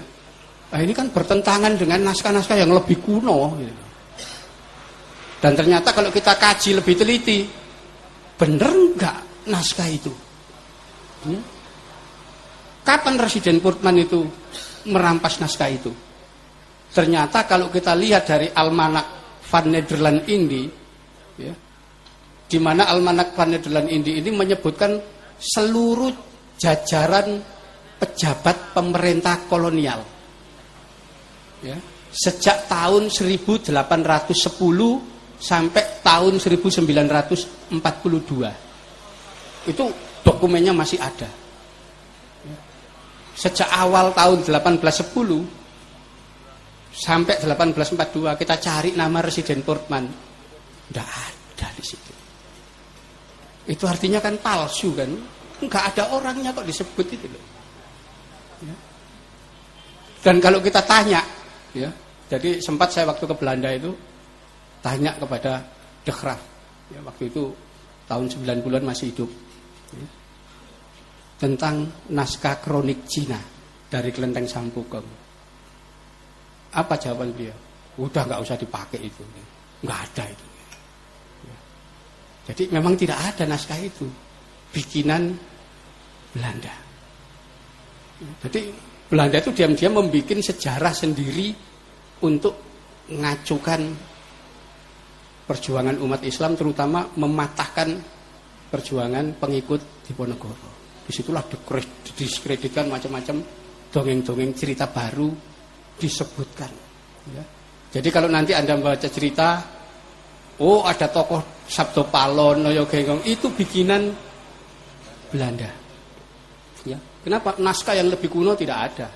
Nah, ini kan bertentangan dengan naskah-naskah yang lebih kuno. Gitu. Dan ternyata kalau kita kaji lebih teliti, benar nggak naskah itu? Hmm? Kapan Residen Purtman itu merampas naskah itu? Ternyata kalau kita lihat dari Almanak Van Nederland Indi, ya, di mana Almanak Van Nederland Indi ini menyebutkan seluruh jajaran pejabat pemerintah kolonial. Ya, sejak tahun 1810 sampai tahun 1942. Itu dokumennya masih ada. Sejak awal tahun 1810 sampai 1842 kita cari nama Residen Portman. Tidak ada di situ. Itu artinya kan palsu kan? Enggak ada orangnya kok disebut itu loh. Ya. Dan kalau kita tanya, ya, jadi sempat saya waktu ke Belanda itu tanya kepada De Graaf, ya, waktu itu tahun 9 bulan masih hidup, tentang naskah kronik Cina dari Kelenteng Sampukong. Apa jawaban beliau? Udah nggak usah dipakai itu, nggak ada itu. Ya. Jadi memang tidak ada naskah itu bikinan Belanda. Jadi Belanda itu diam-diam membuat sejarah sendiri untuk mengacukan perjuangan umat Islam terutama mematahkan perjuangan pengikut Diponegoro. Di situlah diskreditkan macam-macam dongeng-dongeng cerita baru disebutkan. Ya. Jadi kalau nanti anda membaca cerita, oh ada tokoh Sabdo Palon, Noyo Genggong, itu bikinan Belanda. Ya. Kenapa? Naskah yang lebih kuno tidak ada.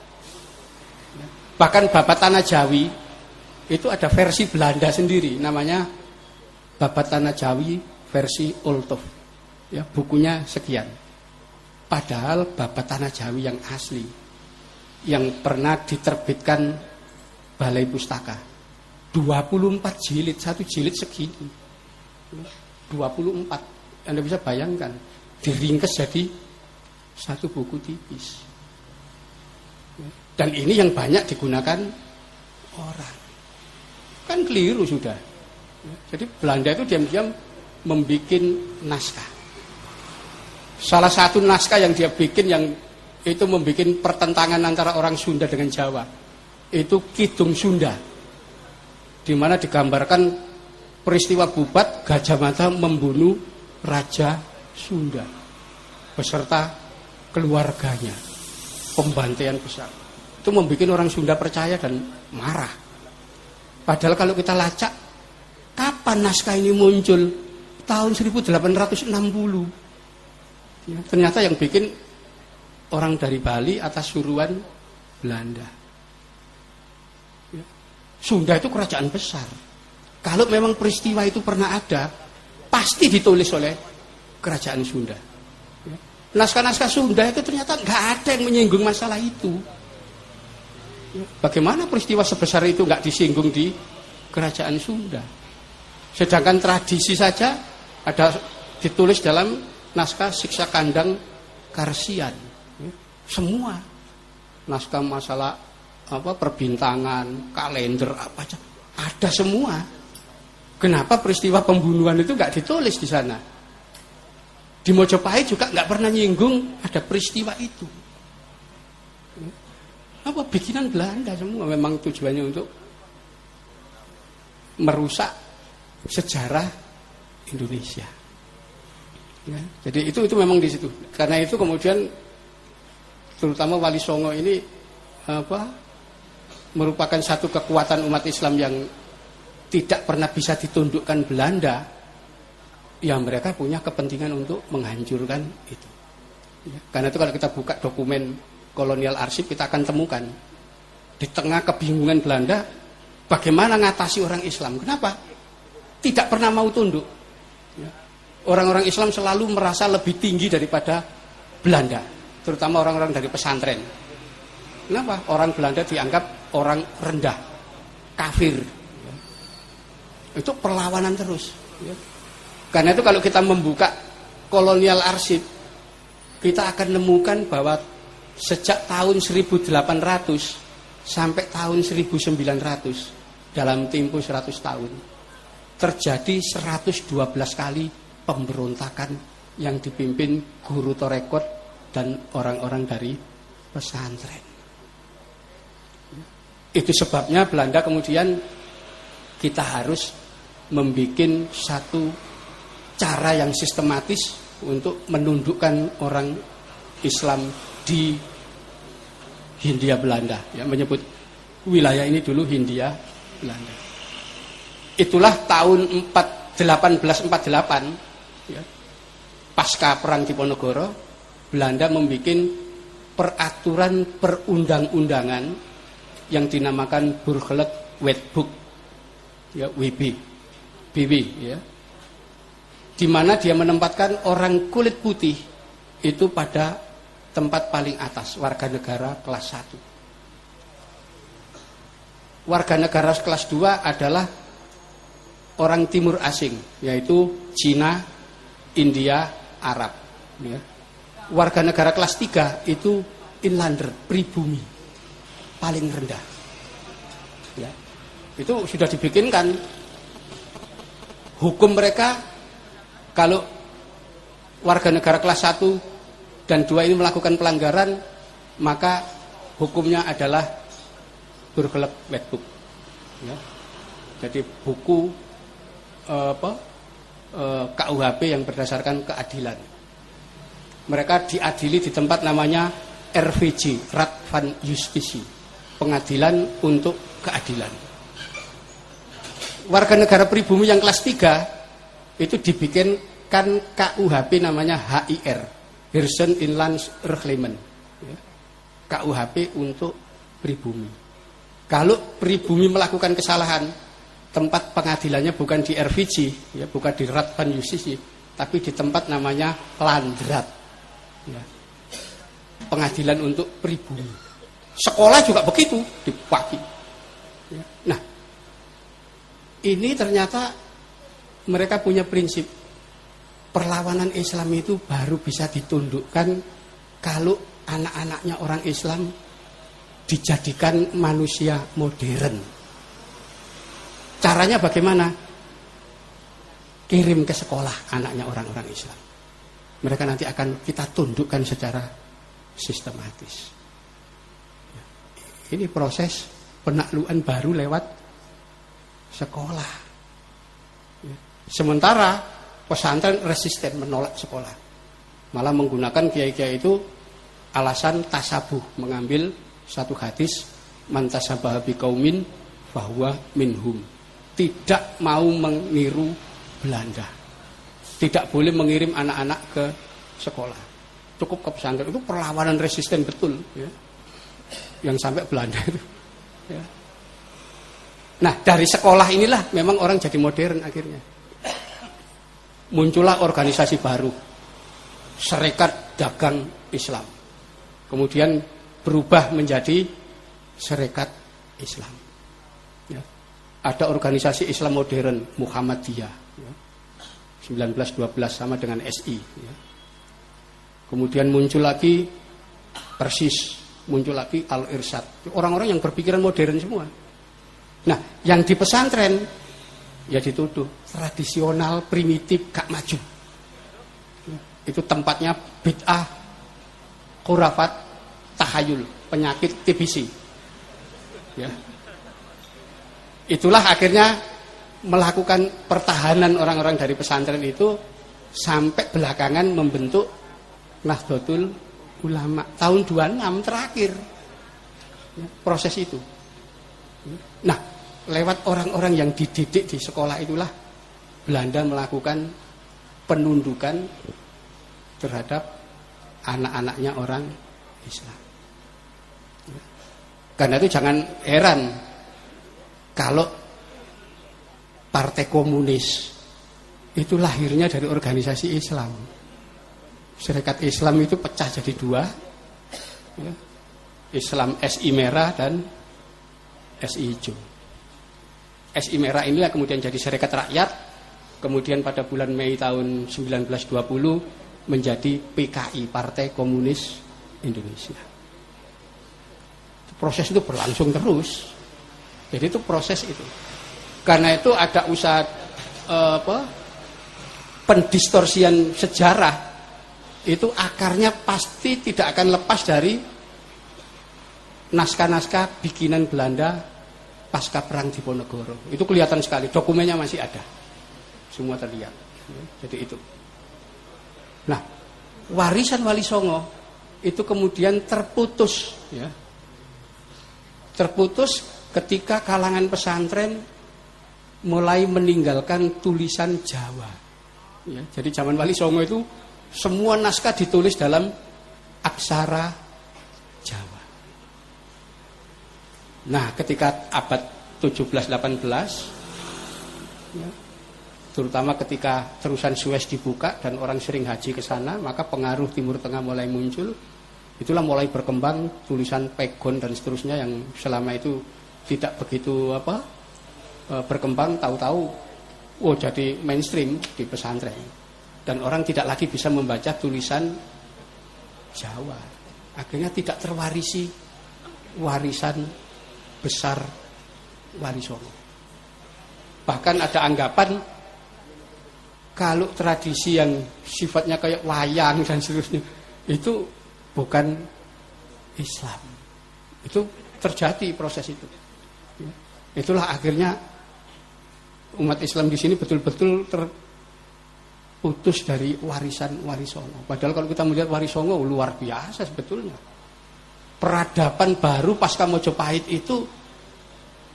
Ya. Bahkan Babat Tanah Jawi itu ada versi Belanda sendiri, namanya Babat Tanah Jawi versi Oltov. Ya, bukunya sekian. Padahal Babat Tanah Jawi yang asli, yang pernah diterbitkan Balai Pustaka. 24 jilid, satu jilid segini. 24. Anda bisa bayangkan diringkes jadi satu buku tipis. Dan ini yang banyak digunakan orang. Kan keliru sudah. Jadi Belanda itu diam-diam membuat naskah. Salah satu naskah yang dia bikin yang itu membuat pertentangan antara orang Sunda dengan Jawa. Itu Kidung Sunda. Di mana digambarkan peristiwa Bubat Gajah Mata membunuh Raja Sunda beserta keluarganya pembantaian besar itu membuat orang Sunda percaya dan marah padahal kalau kita lacak kapan naskah ini muncul tahun 1860 ya, ternyata yang bikin orang dari Bali atas suruhan Belanda ya. Sunda itu kerajaan besar kalau memang peristiwa itu pernah ada pasti ditulis oleh kerajaan Sunda. Ya. Naskah-naskah Sunda itu ternyata nggak ada yang menyinggung masalah itu. Ya. Bagaimana peristiwa sebesar itu nggak disinggung di kerajaan Sunda? Sedangkan tradisi saja ada ditulis dalam naskah siksa kandang Karsian. Ya. Semua naskah masalah apa perbintangan, kalender apa aja ada semua. Kenapa peristiwa pembunuhan itu nggak ditulis di sana? Di Mojopahit juga nggak pernah nyinggung ada peristiwa itu. Apa bikinan Belanda semua memang tujuannya untuk merusak sejarah Indonesia. Ya, jadi itu itu memang di situ. Karena itu kemudian terutama Wali Songo ini apa merupakan satu kekuatan umat Islam yang tidak pernah bisa ditundukkan Belanda, ya mereka punya kepentingan untuk menghancurkan itu. Ya, karena itu kalau kita buka dokumen kolonial arsip kita akan temukan di tengah kebingungan Belanda bagaimana ngatasi orang Islam. Kenapa? Tidak pernah mau tunduk. Orang-orang Islam selalu merasa lebih tinggi daripada Belanda, terutama orang-orang dari pesantren. Kenapa? Orang Belanda dianggap orang rendah, kafir, itu perlawanan terus. Ya. Karena itu kalau kita membuka kolonial arsip, kita akan menemukan bahwa sejak tahun 1800 sampai tahun 1900 dalam tempo 100 tahun terjadi 112 kali pemberontakan yang dipimpin guru torekot dan orang-orang dari pesantren. Itu sebabnya Belanda kemudian kita harus membuat satu cara yang sistematis untuk menundukkan orang Islam di Hindia Belanda ya menyebut wilayah ini dulu Hindia Belanda itulah tahun 4, 1848 ya, pasca perang Diponegoro Belanda membuat peraturan perundang-undangan yang dinamakan Burgerlijk Wetboek ya WB BW ya. Di mana dia menempatkan orang kulit putih itu pada tempat paling atas, warga negara kelas 1. Warga negara kelas 2 adalah orang timur asing, yaitu Cina, India, Arab. Ya. Warga negara kelas 3 itu inlander, pribumi, paling rendah. Ya. Itu sudah dibikinkan hukum mereka kalau warga negara kelas 1 dan 2 ini melakukan pelanggaran maka hukumnya adalah bergelap wetbook ya. jadi buku eh, apa KUHP yang berdasarkan keadilan. Mereka diadili di tempat namanya RVJ Rat van Justisi pengadilan untuk keadilan. Warga negara pribumi yang kelas 3 itu dibikinkan KUHP namanya HIR Hirsen Inland Reclaimment ya. KUHP untuk pribumi. Kalau pribumi melakukan kesalahan tempat pengadilannya bukan di RVG ya bukan di Ratban Justisi tapi di tempat namanya Landrat ya. pengadilan untuk pribumi sekolah juga begitu di pagi ya. nah ini ternyata mereka punya prinsip perlawanan Islam itu baru bisa ditundukkan kalau anak-anaknya orang Islam dijadikan manusia modern. Caranya bagaimana? Kirim ke sekolah anaknya orang-orang Islam. Mereka nanti akan kita tundukkan secara sistematis. Ini proses penaklukan baru lewat sekolah. Ya. Sementara pesantren resisten menolak sekolah. Malah menggunakan kiai-kiai itu alasan tasabuh, mengambil satu hadis mantasabah kaumin bahwa minhum. Tidak mau meniru Belanda. Tidak boleh mengirim anak-anak ke sekolah. Cukup ke pesantren itu perlawanan resisten betul ya. Yang sampai Belanda itu. Ya. Nah dari sekolah inilah memang orang jadi modern akhirnya. Muncullah organisasi baru, Serikat Dagang Islam. Kemudian berubah menjadi Serikat Islam. Ya. Ada organisasi Islam modern Muhammadiyah. Ya. 1912 sama dengan SI. Ya. Kemudian muncul lagi persis muncul lagi al-irsyad. Orang-orang yang berpikiran modern semua. Nah, yang di pesantren ya dituduh tradisional, primitif, gak maju. Itu tempatnya bid'ah, kurafat, tahayul, penyakit TBC. Ya. Itulah akhirnya melakukan pertahanan orang-orang dari pesantren itu sampai belakangan membentuk Nahdlatul Ulama tahun 26 terakhir proses itu. Nah, lewat orang-orang yang dididik di sekolah itulah Belanda melakukan penundukan terhadap anak-anaknya orang Islam. Karena itu jangan heran kalau partai komunis itu lahirnya dari organisasi Islam. Serikat Islam itu pecah jadi dua. Ya. Islam SI merah dan SI hijau. SI merah inilah kemudian jadi serikat rakyat. Kemudian pada bulan Mei tahun 1920 menjadi PKI Partai Komunis Indonesia. Proses itu berlangsung terus. Jadi itu proses itu. Karena itu ada usaha eh, apa? Pendistorsian sejarah itu akarnya pasti tidak akan lepas dari naskah-naskah bikinan Belanda pasca perang Diponegoro. Itu kelihatan sekali, dokumennya masih ada. Semua terlihat. Jadi itu. Nah, warisan Wali Songo itu kemudian terputus ya. Terputus ketika kalangan pesantren mulai meninggalkan tulisan Jawa. Ya, jadi zaman Wali Songo itu semua naskah ditulis dalam aksara Jawa. Nah, ketika abad 17-18, ya, terutama ketika terusan Suez dibuka dan orang sering haji ke sana, maka pengaruh Timur Tengah mulai muncul. Itulah mulai berkembang tulisan pegon dan seterusnya yang selama itu tidak begitu apa e, berkembang tahu-tahu oh jadi mainstream di pesantren. Dan orang tidak lagi bisa membaca tulisan Jawa. Akhirnya tidak terwarisi warisan besar Wali Songo. Bahkan ada anggapan kalau tradisi yang sifatnya kayak wayang dan seterusnya itu bukan Islam. Itu terjadi proses itu Itulah akhirnya umat Islam di sini betul-betul terputus dari warisan Warisongo. Padahal kalau kita melihat Warisongo luar biasa sebetulnya. Peradaban baru pasca Mojopahit itu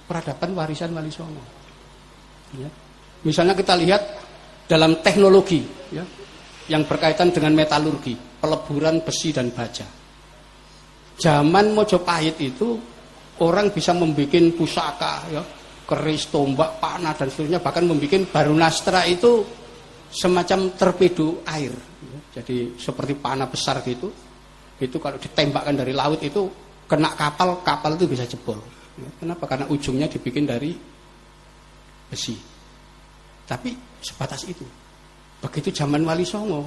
peradaban warisan Warisongo. Ya. Misalnya kita lihat dalam teknologi ya, yang berkaitan dengan metalurgi, peleburan besi dan baja. Zaman Mojopahit itu orang bisa membuat pusaka ya. Keris tombak panah dan seterusnya. Bahkan membuat barunastra itu semacam torpedo air. Jadi seperti panah besar gitu. Itu kalau ditembakkan dari laut itu kena kapal kapal itu bisa jebol. Kenapa? Karena ujungnya dibikin dari besi. Tapi sebatas itu. Begitu zaman Wali Songo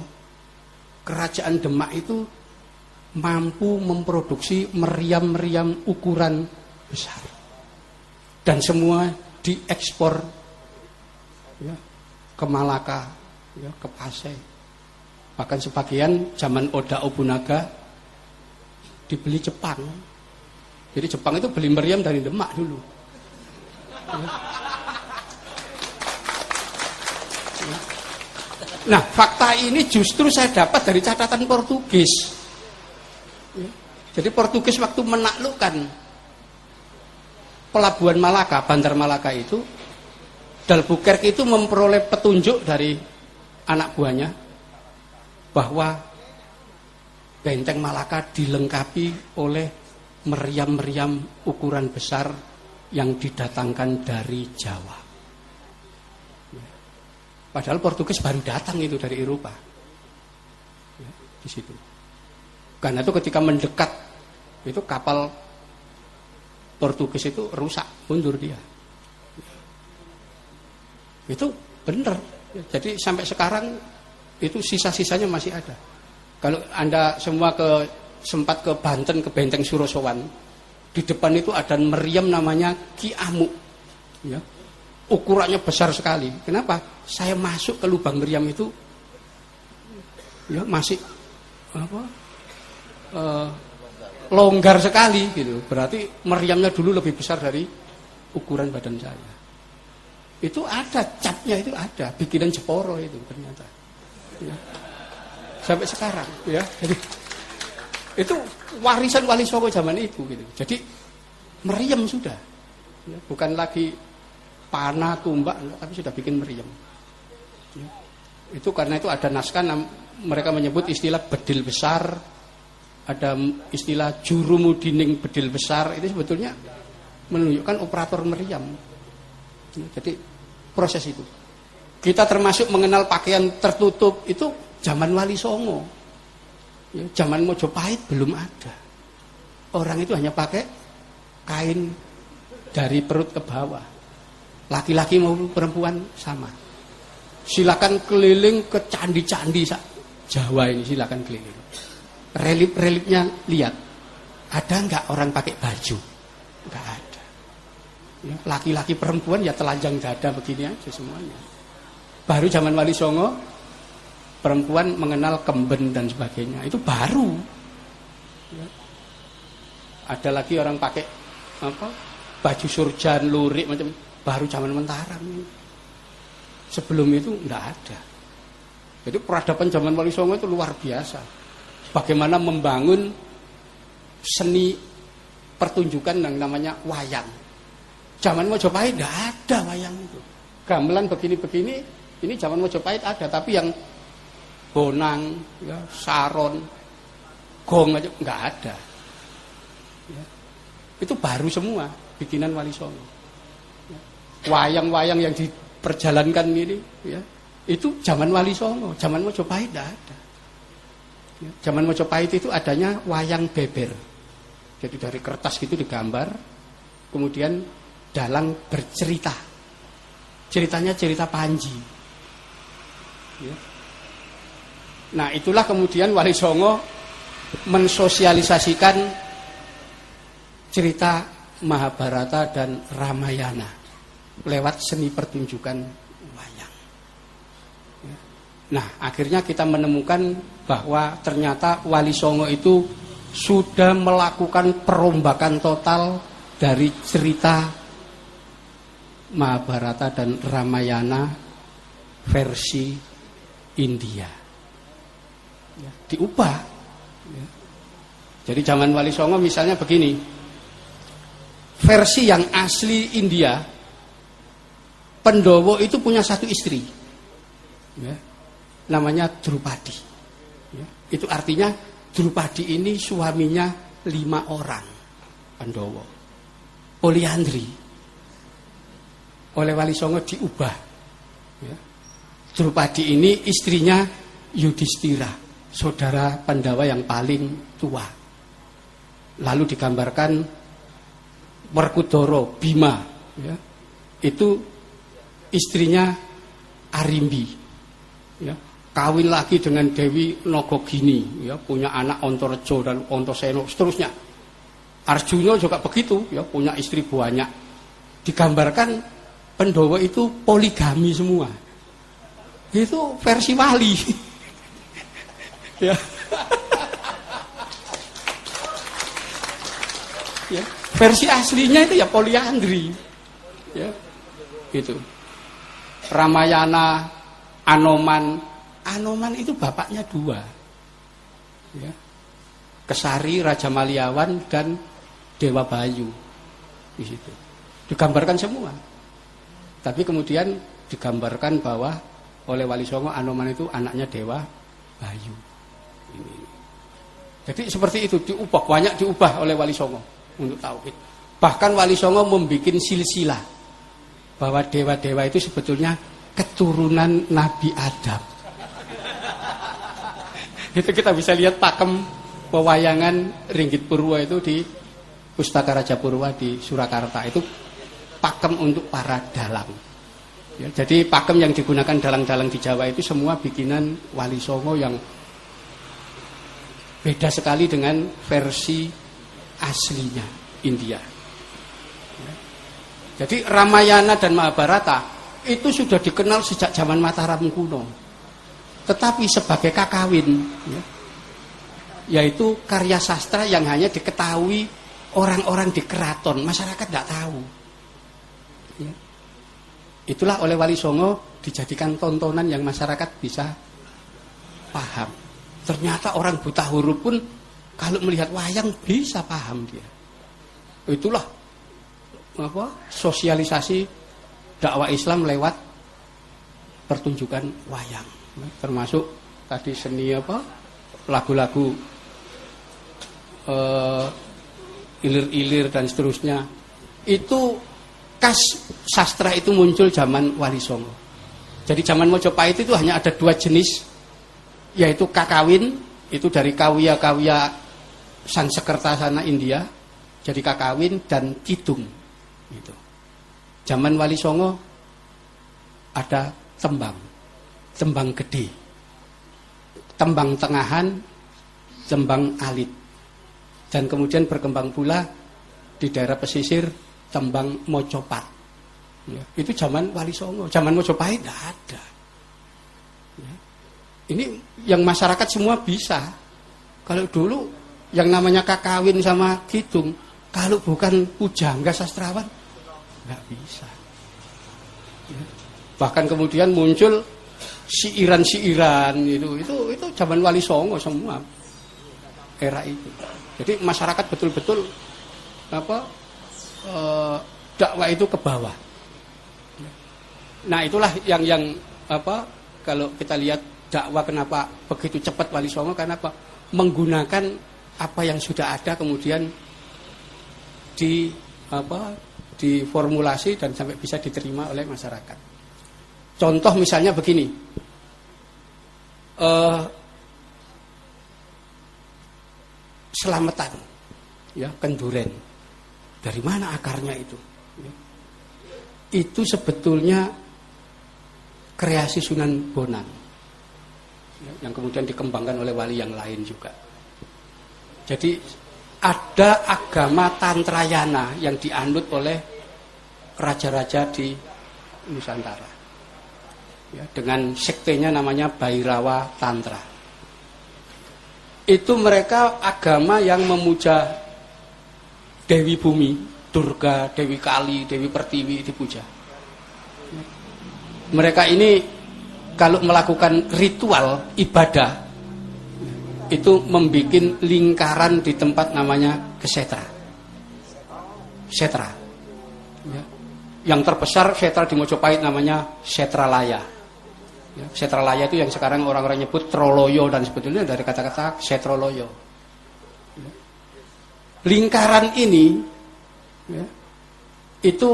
kerajaan Demak itu mampu memproduksi meriam-meriam ukuran besar. Dan semua diekspor ya, ke Malaka, ya, ke Pasai. Bahkan sebagian zaman Oda Obunaga dibeli Jepang. Jadi Jepang itu beli meriam dari Demak dulu. Ya. Nah, fakta ini justru saya dapat dari catatan Portugis. Jadi Portugis waktu menaklukkan pelabuhan Malaka, Bandar Malaka itu Dalbuquerque itu memperoleh petunjuk dari anak buahnya bahwa benteng Malaka dilengkapi oleh meriam-meriam ukuran besar yang didatangkan dari Jawa. Padahal Portugis baru datang itu dari Eropa. Ya, di situ. Karena itu ketika mendekat itu kapal Portugis itu rusak, mundur dia. Itu benar. Jadi sampai sekarang itu sisa-sisanya masih ada. Kalau Anda semua ke sempat ke Banten ke Benteng Surosowan. Di depan itu ada meriam namanya Ki Amuk. Ya. Ukurannya besar sekali. Kenapa? Saya masuk ke lubang meriam itu ya masih apa? Uh, longgar sekali gitu. Berarti meriamnya dulu lebih besar dari ukuran badan saya. Itu ada capnya itu ada, bikinan Jeporo itu ternyata. Ya. Sampai sekarang ya. Jadi itu warisan Wali Songo zaman itu gitu. Jadi meriam sudah. Ya, bukan lagi panah, tumbak, tapi sudah bikin meriam. Ya. Itu karena itu ada naskah mereka menyebut istilah bedil besar, ada istilah jurumudining bedil besar itu sebetulnya menunjukkan operator meriam. Ya, jadi proses itu. Kita termasuk mengenal pakaian tertutup itu zaman Wali Songo. Ya, zaman Mojopahit belum ada. Orang itu hanya pakai kain dari perut ke bawah. Laki-laki maupun perempuan sama. Silakan keliling ke candi-candi Jawa ini silakan keliling. Relip-relipnya lihat. Ada nggak orang pakai baju? Nggak ada. Ya, laki-laki perempuan ya telanjang dada begini aja semuanya. Baru zaman Wali Songo perempuan mengenal kemben dan sebagainya itu baru ya. ada lagi orang pakai apa baju surjan lurik macam baru zaman mentaram sebelum itu tidak ada jadi peradaban zaman Wali Songo itu luar biasa bagaimana membangun seni pertunjukan yang namanya wayang zaman Mojopahit tidak ada wayang itu gamelan begini-begini ini zaman Mojopahit ada tapi yang bonang, ya, saron, gong aja nggak ada. Ya. Itu baru semua bikinan Wali Songo. Ya. Wayang-wayang yang diperjalankan ini, ya, itu zaman Wali Songo, zaman Mojopahit tidak ada. Zaman Mojopahit itu adanya wayang beber. Jadi dari kertas gitu digambar, kemudian dalang bercerita. Ceritanya cerita Panji. Ya Nah itulah kemudian Wali Songo mensosialisasikan cerita Mahabharata dan Ramayana lewat seni pertunjukan. Nah akhirnya kita menemukan bahwa ternyata Wali Songo itu sudah melakukan perombakan total dari cerita Mahabharata dan Ramayana versi India ya, diubah. Ya. Jadi zaman Wali Songo misalnya begini, versi yang asli India, Pendowo itu punya satu istri, ya, namanya Drupadi. Ya, itu artinya Drupadi ini suaminya lima orang, Pendowo. Poliandri oleh Wali Songo diubah. Ya. Drupadi ini istrinya Yudhistira saudara Pandawa yang paling tua. Lalu digambarkan Werkudara Bima ya. Itu istrinya Arimbi. Ya. Kawin lagi dengan Dewi Nogogini ya, punya anak Ontorejo dan Ontoseno seterusnya. Arjuna juga begitu ya, punya istri banyak. Digambarkan Pendowo itu poligami semua. Itu versi wali. ya. ya. Versi aslinya itu ya poliandri. Ya. Itu. Ramayana, Anoman. Anoman itu bapaknya dua. Ya. Kesari, Raja Maliawan dan Dewa Bayu. Di situ. Digambarkan semua. Tapi kemudian digambarkan bahwa oleh Wali Songo Anoman itu anaknya Dewa Bayu. Jadi seperti itu diubah banyak diubah oleh Wali Songo untuk tauhid. Bahkan Wali Songo membuat silsilah bahwa dewa-dewa itu sebetulnya keturunan Nabi Adam. Itu kita bisa lihat pakem pewayangan Ringgit Purwa itu di Pustaka Raja Purwa di Surakarta itu pakem untuk para dalang. Ya, jadi pakem yang digunakan dalang-dalang di Jawa itu semua bikinan Wali Songo yang Beda sekali dengan versi aslinya India. Jadi Ramayana dan Mahabharata itu sudah dikenal sejak zaman Mataram kuno. Tetapi sebagai kakawin, ya, yaitu karya sastra yang hanya diketahui orang-orang di keraton, masyarakat tidak tahu. Ya. Itulah oleh Wali Songo dijadikan tontonan yang masyarakat bisa paham. Ternyata orang buta huruf pun kalau melihat wayang bisa paham dia. Itulah apa sosialisasi dakwah Islam lewat pertunjukan wayang termasuk tadi seni apa? Lagu-lagu uh, ilir-ilir dan seterusnya. Itu kas sastra itu muncul zaman Wali Songo. Jadi zaman Mojopahit itu hanya ada dua jenis yaitu kakawin itu dari kawia-kawia Sansekerta sana India jadi kakawin dan kidung Gitu. Zaman Wali Songo ada tembang, tembang gede, tembang tengahan, tembang alit. Dan kemudian berkembang pula di daerah pesisir tembang mocopat. Ya, itu zaman Wali Songo, zaman Mojopahit tidak ada. Ya. Ini yang masyarakat semua bisa. Kalau dulu yang namanya kakawin sama kidung, kalau bukan pujangga sastrawan, nggak bisa. Ya. Bahkan kemudian muncul siiran-siiran itu, itu itu zaman Wali Songo semua era itu. Jadi masyarakat betul-betul apa e, dakwah itu ke bawah. Nah itulah yang yang apa kalau kita lihat dakwah kenapa begitu cepat Wali Songo karena apa menggunakan apa yang sudah ada kemudian di apa diformulasi dan sampai bisa diterima oleh masyarakat. Contoh misalnya begini, uh, selamatan, ya kenduren, dari mana akarnya itu? Ya. Itu sebetulnya kreasi Sunan Bonang, ya, yang kemudian dikembangkan oleh wali yang lain juga. Jadi ada agama Tantrayana yang dianut oleh raja-raja di Nusantara. Ya, dengan sektenya namanya Bairawa Tantra. Itu mereka agama yang memuja Dewi Bumi, Durga, Dewi Kali, Dewi Pertiwi dipuja. Mereka ini kalau melakukan ritual ibadah itu membuat lingkaran di tempat namanya kesetra. Setra. Ya. Yang terbesar setra di Mojopahit namanya Setra Laya. Ya, setra Laya itu yang sekarang orang-orang nyebut Troloyo dan sebetulnya dari kata-kata Setroloyo. Ya. Lingkaran ini ya, itu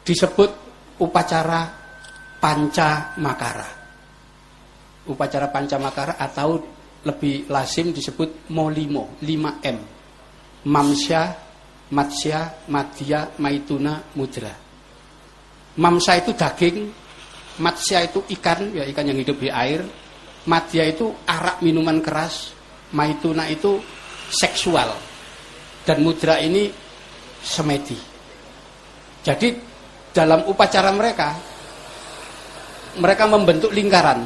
disebut upacara panca makara. Upacara panca makara atau lebih lazim disebut molimo 5M mamsya matsya madya maituna mudra mamsya itu daging matsya itu ikan ya ikan yang hidup di air. Madya itu arak minuman keras. Maituna itu seksual. Dan mudra ini semedi. Jadi dalam upacara mereka mereka membentuk lingkaran.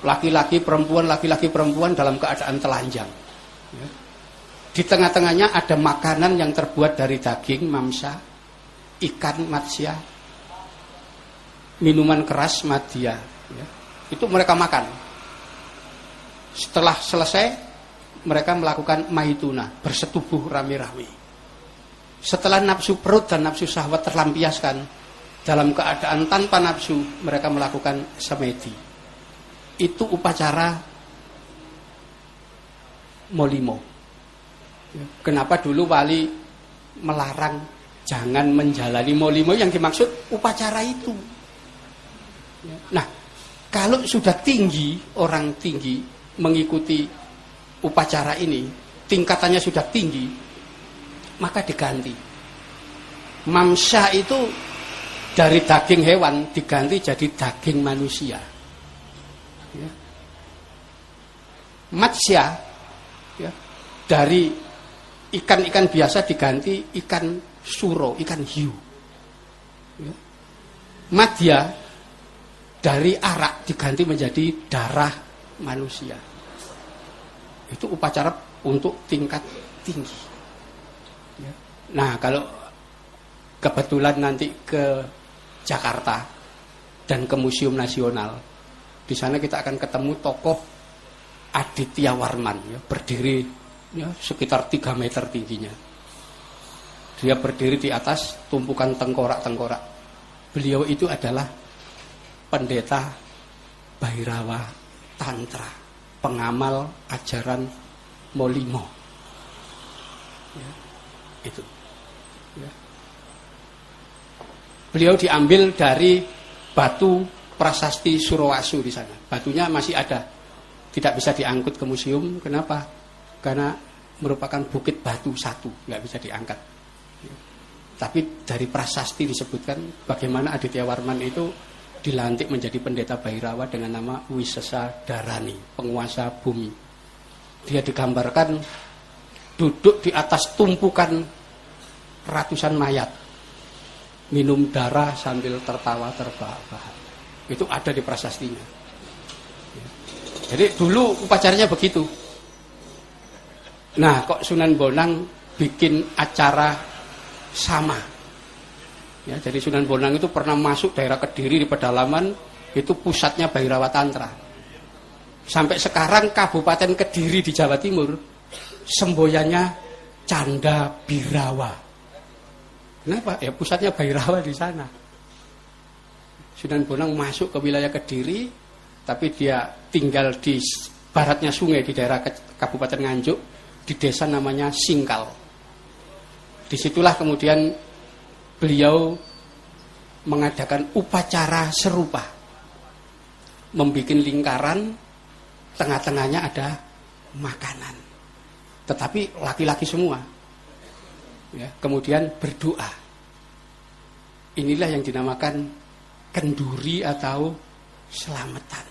Laki-laki perempuan laki-laki perempuan dalam keadaan telanjang. Ya. di tengah-tengahnya ada makanan yang terbuat dari daging mamsa ikan matsya minuman keras madya ya. itu mereka makan setelah selesai mereka melakukan maituna bersetubuh rame-rame setelah nafsu perut dan nafsu syahwat terlampiaskan dalam keadaan tanpa nafsu mereka melakukan semedi itu upacara molimo. Ya, kenapa dulu wali melarang jangan menjalani molimo yang dimaksud upacara itu. Ya, nah, kalau sudah tinggi orang tinggi mengikuti upacara ini, tingkatannya sudah tinggi, maka diganti. Mamsya itu dari daging hewan diganti jadi daging manusia. Ya. Matsya dari ikan-ikan biasa diganti ikan suro, ikan hiu. Ya. Madya dari arak diganti menjadi darah manusia. Itu upacara untuk tingkat tinggi. Ya. Nah, kalau kebetulan nanti ke Jakarta dan ke Museum Nasional, di sana kita akan ketemu tokoh Aditya Warman, ya, berdiri ya, sekitar 3 meter tingginya. Dia berdiri di atas tumpukan tengkorak-tengkorak. Beliau itu adalah pendeta Bairawa Tantra, pengamal ajaran Molimo. Ya, itu. Ya. Beliau diambil dari batu prasasti Surawasu di sana. Batunya masih ada, tidak bisa diangkut ke museum. Kenapa? Karena merupakan bukit batu satu, nggak bisa diangkat. Tapi dari prasasti disebutkan bagaimana Aditya Warman itu dilantik menjadi pendeta Bairawa dengan nama Wisesa Darani, penguasa bumi. Dia digambarkan duduk di atas tumpukan ratusan mayat, minum darah sambil tertawa terbahak-bahak. Itu ada di prasastinya. Jadi dulu upacaranya begitu. Nah, kok Sunan Bonang bikin acara sama. Ya, jadi Sunan Bonang itu pernah masuk daerah Kediri di pedalaman itu pusatnya Bhairawa Tantra. Sampai sekarang Kabupaten Kediri di Jawa Timur semboyannya Canda Birawa. Kenapa? Ya pusatnya Bhairawa di sana. Sunan Bonang masuk ke wilayah Kediri, tapi dia tinggal di baratnya sungai di daerah Kabupaten Nganjuk, di desa namanya Singkal. Di situlah kemudian beliau mengadakan upacara serupa. Membuat lingkaran, tengah-tengahnya ada makanan. Tetapi laki-laki semua. Ya, kemudian berdoa. Inilah yang dinamakan kenduri atau selamatan.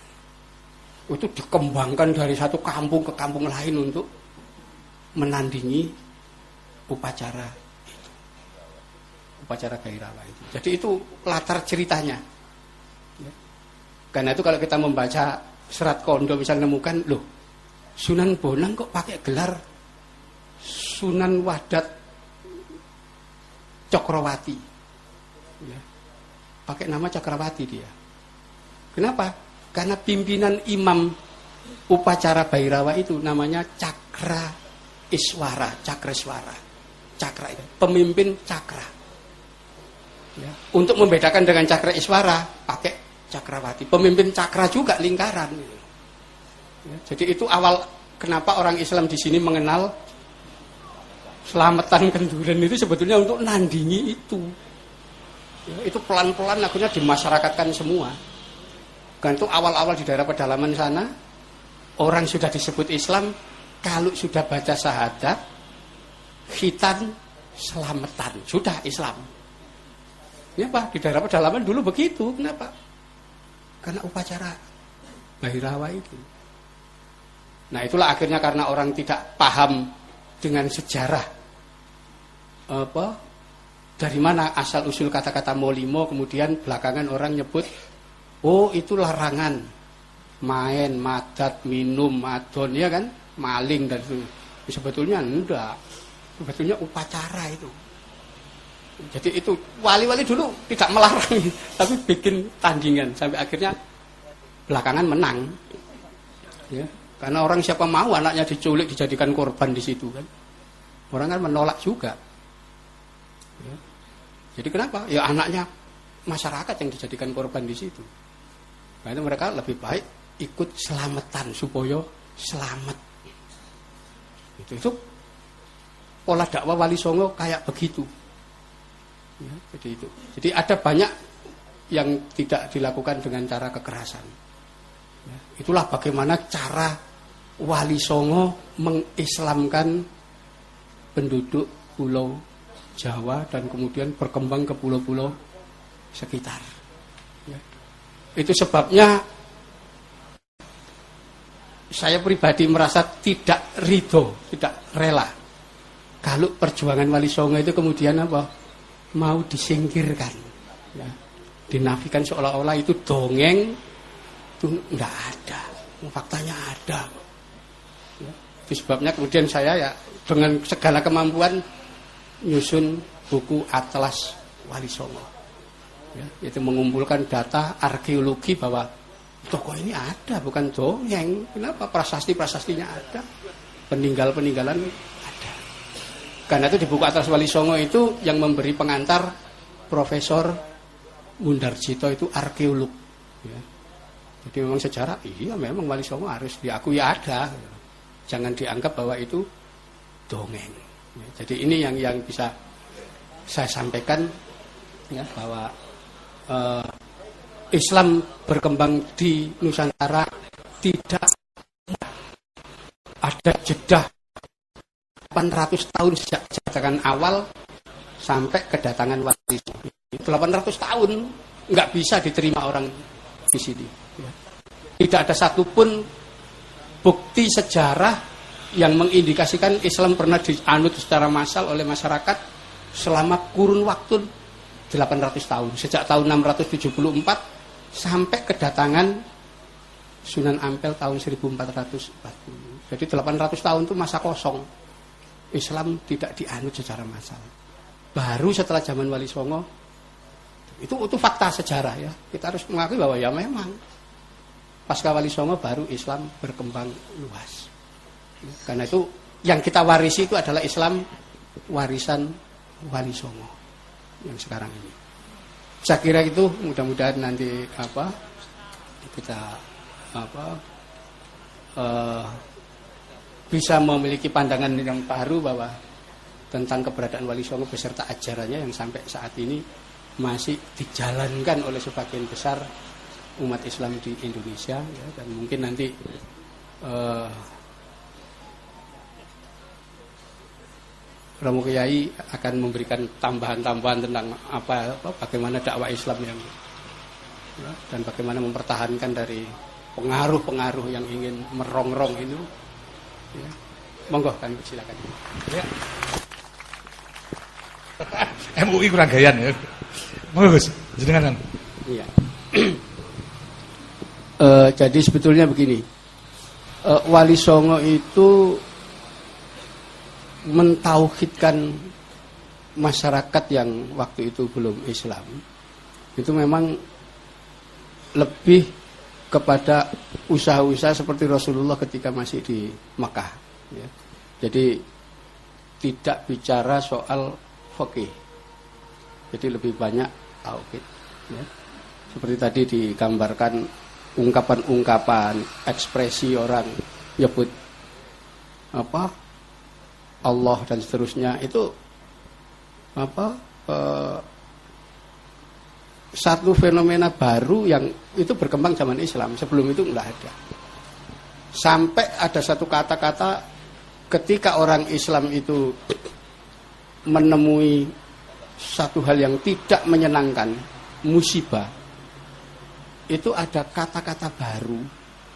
Itu dikembangkan dari satu kampung ke kampung lain untuk menandingi upacara upacara Gairawa itu. Jadi itu latar ceritanya. Ya. Karena itu kalau kita membaca serat kondo bisa menemukan loh Sunan Bonang kok pakai gelar Sunan Wadat Cokrawati. Ya. Pakai nama Cakrawati dia. Kenapa? Karena pimpinan imam upacara Bairawa itu namanya Cakra Iswara, Cakra Iswara. Cakra itu, pemimpin Cakra. Ya. Untuk membedakan dengan cakra iswara, pakai cakrawati. Pemimpin cakra juga lingkaran. Ya. Jadi itu awal kenapa orang Islam di sini mengenal selamatan kenduren itu sebetulnya untuk nandingi itu. Ya, itu pelan-pelan akhirnya dimasyarakatkan semua. Kan itu awal-awal di daerah pedalaman sana, orang sudah disebut Islam, kalau sudah baca syahadat, khitan selamatan, sudah Islam. Kenapa? Di daerah pedalaman dulu begitu. Kenapa? Karena upacara Bahirawa itu. Nah itulah akhirnya karena orang tidak paham dengan sejarah apa dari mana asal usul kata-kata molimo kemudian belakangan orang nyebut oh itu larangan main madat minum madon ya kan maling dan sebetulnya enggak sebetulnya upacara itu jadi itu wali-wali dulu tidak melarang, tapi bikin tandingan sampai akhirnya belakangan menang. Ya, karena orang siapa mau anaknya diculik dijadikan korban di situ kan. Orang kan menolak juga. Ya. Jadi kenapa? Ya anaknya masyarakat yang dijadikan korban di situ. Karena mereka lebih baik ikut selamatan supaya selamat. Itu itu pola dakwah Wali Songo kayak begitu. Ya, jadi itu. Jadi ada banyak yang tidak dilakukan dengan cara kekerasan. Ya, itulah bagaimana cara Wali Songo mengislamkan penduduk pulau Jawa dan kemudian berkembang ke pulau-pulau sekitar. Ya. Itu sebabnya saya pribadi merasa tidak ridho, tidak rela. Kalau perjuangan Wali Songo itu kemudian apa? Mau disingkirkan. Ya. Dinafikan seolah-olah itu dongeng, itu enggak ada. Faktanya ada. Ya. Itu sebabnya kemudian saya ya dengan segala kemampuan nyusun buku Atlas Wali Songo. Ya, itu mengumpulkan data arkeologi bahwa toko ini ada, bukan dongeng. Kenapa prasasti-prasastinya ada, peninggal-peninggalan ada. Karena itu di buku Atlas Wali Songo itu yang memberi pengantar Profesor Mundarjito itu arkeolog. Ya. Jadi memang sejarah, iya memang Wali Songo harus diakui ada. Jangan dianggap bahwa itu dongeng. Ya, jadi ini yang yang bisa saya sampaikan ya bahwa uh, Islam berkembang di Nusantara tidak ada jeda 800 tahun sejak kedatangan awal sampai kedatangan wali 800 tahun nggak bisa diterima orang di sini. Tidak ada satupun bukti sejarah yang mengindikasikan Islam pernah dianut secara massal oleh masyarakat selama kurun waktu 800 tahun sejak tahun 674 sampai kedatangan Sunan Ampel tahun 1440 jadi 800 tahun itu masa kosong Islam tidak dianut secara massal. Baru setelah zaman Wali Songo itu itu fakta sejarah ya. Kita harus mengakui bahwa ya memang pasca Wali Songo baru Islam berkembang luas. Karena itu yang kita warisi itu adalah Islam warisan Wali Songo yang sekarang ini. Saya kira itu mudah-mudahan nanti apa kita apa uh, bisa memiliki pandangan yang baru bahwa tentang keberadaan Wali Songo beserta ajarannya yang sampai saat ini masih dijalankan oleh sebagian besar umat Islam di Indonesia ya, dan mungkin nanti uh, Romo Kiai akan memberikan tambahan-tambahan tentang apa, apa bagaimana dakwah Islam yang ya, dan bagaimana mempertahankan dari pengaruh-pengaruh yang ingin merongrong itu. Ya. Monggo kan silakan. Ya. MUI kurang gayan ya. Monggo Gus, jenengan. Iya. uh, jadi sebetulnya begini. Uh, Wali Songo itu mentauhidkan masyarakat yang waktu itu belum Islam itu memang lebih kepada usaha-usaha seperti Rasulullah ketika masih di Mekah ya. jadi tidak bicara soal fikih jadi lebih banyak tauhid ya. seperti tadi digambarkan ungkapan-ungkapan ekspresi orang nyebut apa Allah dan seterusnya itu apa eh, satu fenomena baru yang itu berkembang zaman Islam sebelum itu nggak ada sampai ada satu kata-kata ketika orang Islam itu menemui satu hal yang tidak menyenangkan musibah itu ada kata-kata baru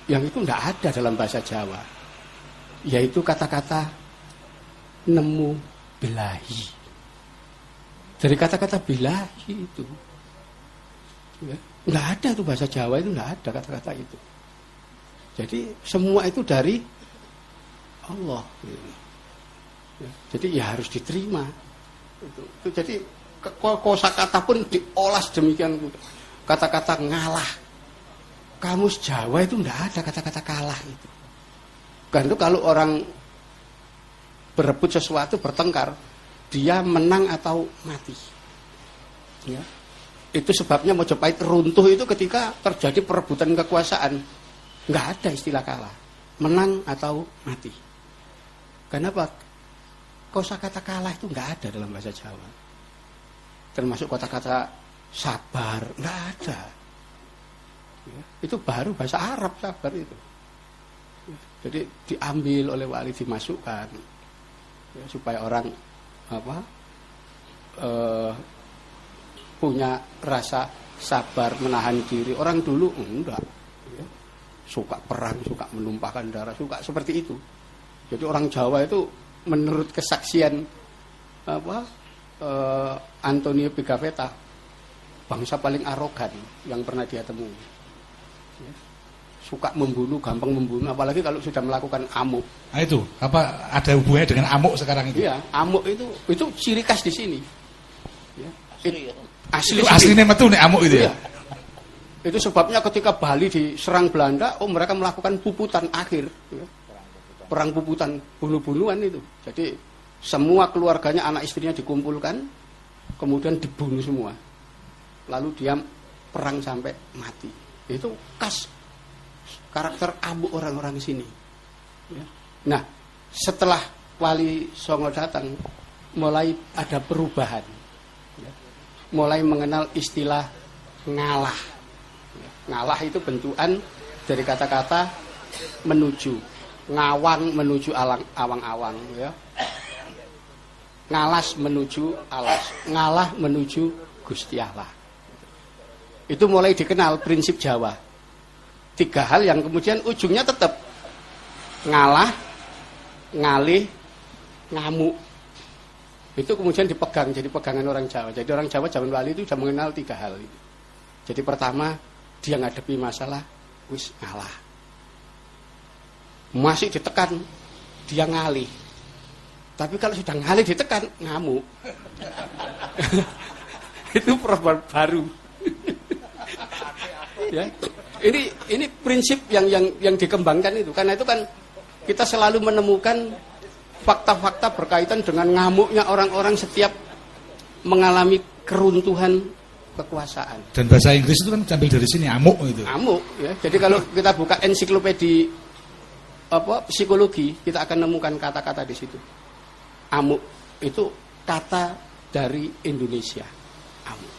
yang itu nggak ada dalam bahasa Jawa yaitu kata-kata nemu belahi. Dari kata-kata belahi itu. Ya, nggak ada tuh bahasa Jawa itu nggak ada kata-kata itu. Jadi semua itu dari Allah. Ya, jadi ya harus diterima. Itu, itu jadi kosa kata pun diolah demikian. Kata-kata ngalah. Kamus Jawa itu nggak ada kata-kata kalah itu. Kan itu kalau orang berebut sesuatu bertengkar dia menang atau mati ya itu sebabnya Mojopahit runtuh itu ketika terjadi perebutan kekuasaan. Nggak ada istilah kalah. Menang atau mati. Kenapa? Kosa kata kalah itu nggak ada dalam bahasa Jawa. Termasuk kata-kata sabar nggak ada. Ya, itu baru bahasa Arab sabar itu. Ya, jadi diambil oleh wali dimasukkan. Ya, supaya orang apa uh, punya rasa sabar menahan diri orang dulu enggak ya. suka perang, suka menumpahkan darah, suka seperti itu. Jadi orang Jawa itu menurut kesaksian apa eh, Antonio Pigafetta bangsa paling arogan yang pernah dia temui. Ya. Suka membunuh, gampang membunuh, apalagi kalau sudah melakukan amuk. Nah itu, apa ada hubungannya dengan amuk sekarang itu? Iya, amuk itu itu ciri khas di sini. Ya. Ya. Asli, Itu aslinya metu nih amuk itu ya. Iya. Itu sebabnya ketika Bali diserang Belanda, oh mereka melakukan puputan akhir, ya. perang puputan, bunuh-bunuhan itu. Jadi semua keluarganya, anak istrinya dikumpulkan, kemudian dibunuh semua. Lalu dia perang sampai mati. Itu khas karakter amuk orang-orang sini. Ya. Nah, setelah Wali Songo datang, mulai ada perubahan. Mulai mengenal istilah ngalah. Ngalah itu bentukan dari kata-kata menuju, ngawang menuju alang, awang-awang. Ya. Ngalas menuju alas, ngalah menuju Gusti Allah. Itu mulai dikenal prinsip Jawa. Tiga hal yang kemudian ujungnya tetap ngalah, ngalih, ngamuk. Itu kemudian dipegang jadi pegangan orang Jawa. Jadi orang Jawa zaman wali itu sudah mengenal tiga hal. Jadi pertama dia ngadepi masalah wis ngalah. Masih ditekan dia ngalih. Tapi kalau sudah ngalih ditekan ngamuk. itu problem baru. ya. Ini ini prinsip yang yang yang dikembangkan itu. Karena itu kan kita selalu menemukan fakta-fakta berkaitan dengan ngamuknya orang-orang setiap mengalami keruntuhan kekuasaan. Dan bahasa Inggris itu kan ambil dari sini amuk itu. Amuk ya. Jadi kalau kita buka ensiklopedi apa psikologi, kita akan nemukan kata-kata di situ. Amuk itu kata dari Indonesia. Amuk.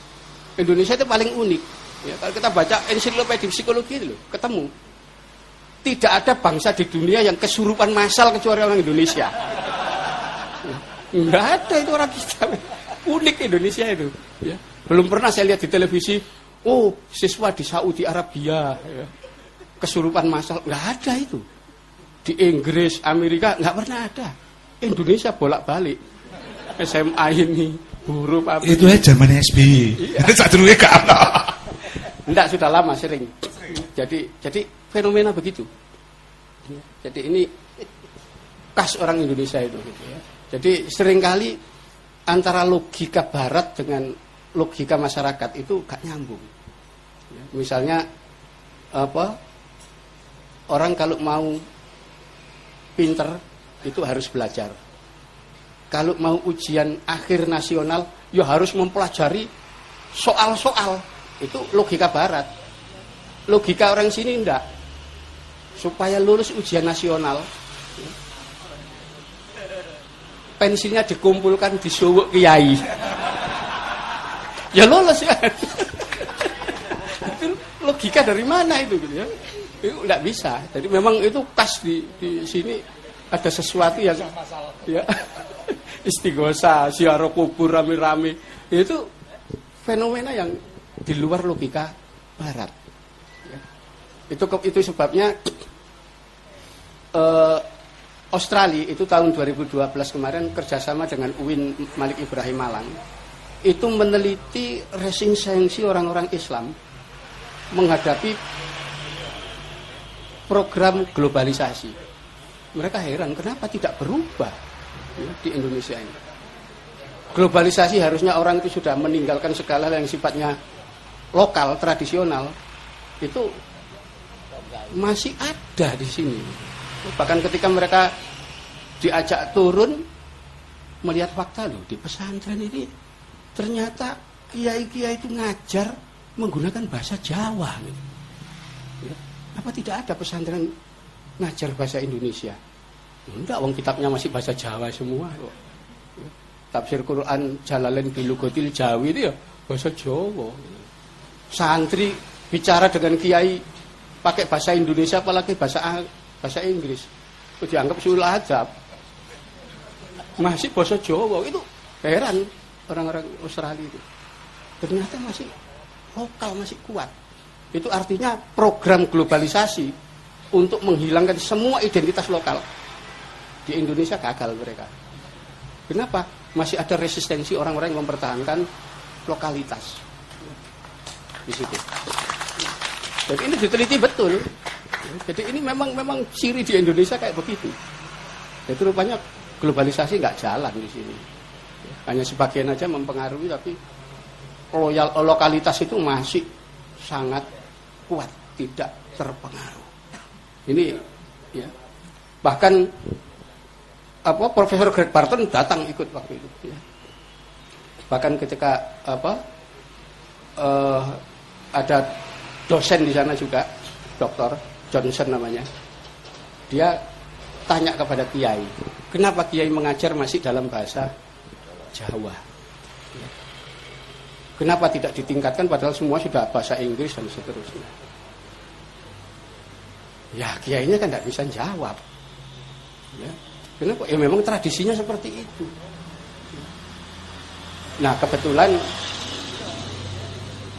Indonesia itu paling unik. Ya, kalau kita baca ensiklopedi psikologi itu loh, ketemu tidak ada bangsa di dunia yang kesurupan massal kecuali orang Indonesia. Enggak ada itu orang kita. Unik Indonesia itu. Ya. Belum pernah saya lihat di televisi, oh siswa di Saudi Arabia ya. kesurupan massal. Enggak ada itu. Di Inggris, Amerika enggak pernah ada. Indonesia bolak-balik. SMA ini, huruf apa? Itu ya zaman SBY. Iya. Saat dulu ya gak ada. Enggak sudah lama sering. Jadi jadi fenomena begitu. Ya, Jadi ini khas orang Indonesia itu. Gitu ya. Jadi sering kali antara logika Barat dengan logika masyarakat itu gak nyambung. Ya, misalnya apa? Orang kalau mau pinter itu harus belajar. Kalau mau ujian akhir nasional, ya harus mempelajari soal-soal. Itu logika Barat. Logika orang sini enggak. Supaya lulus ujian nasional, pensilnya dikumpulkan di suwuk kiai. Ya lulus ya. itu logika dari mana itu gitu ya? Itu enggak bisa. Jadi memang itu khas di di sini ada sesuatu yang ya istighosa, siaro kubur rame-rame. Itu fenomena yang di luar logika barat. Itu itu sebabnya eh, Australia itu tahun 2012 kemarin kerjasama dengan UIN Malik Ibrahim Malang itu meneliti resistensi orang-orang Islam menghadapi program globalisasi. Mereka heran kenapa tidak berubah ya, di Indonesia ini. Globalisasi harusnya orang itu sudah meninggalkan segala yang sifatnya lokal, tradisional, itu masih ada di sini. Bahkan ketika mereka diajak turun melihat fakta loh di pesantren ini ternyata kiai-kiai itu ngajar menggunakan bahasa Jawa. Gitu. Ya. Apa tidak ada pesantren ngajar bahasa Indonesia? Enggak, wong kitabnya masih bahasa Jawa semua. Ya. Tafsir Quran Jalalain Bilugotil Jawi itu ya bahasa Jawa. Santri bicara dengan kiai pakai bahasa Indonesia apalagi bahasa bahasa Inggris. Itu dianggap sul adab. Masih bahasa Jawa itu heran orang-orang Australia itu. Ternyata masih lokal masih kuat. Itu artinya program globalisasi untuk menghilangkan semua identitas lokal. Di Indonesia gagal mereka. Kenapa? Masih ada resistensi orang-orang yang mempertahankan lokalitas. Di situ. Jadi ini diteliti betul. Jadi ini memang memang ciri di Indonesia kayak begitu. Jadi rupanya globalisasi nggak jalan di sini. Hanya sebagian aja mempengaruhi tapi loyal lokalitas itu masih sangat kuat, tidak terpengaruh. Ini ya. Bahkan apa Profesor Greg Barton datang ikut waktu itu ya. Bahkan ketika apa uh, ada dosen di sana juga, Dokter Johnson namanya. Dia tanya kepada Kiai, kenapa Kiai mengajar masih dalam bahasa Jawa? Kenapa tidak ditingkatkan padahal semua sudah bahasa Inggris dan seterusnya? Ya kiainya kan tidak bisa jawab. Ya. Kenapa? Ya memang tradisinya seperti itu. Nah kebetulan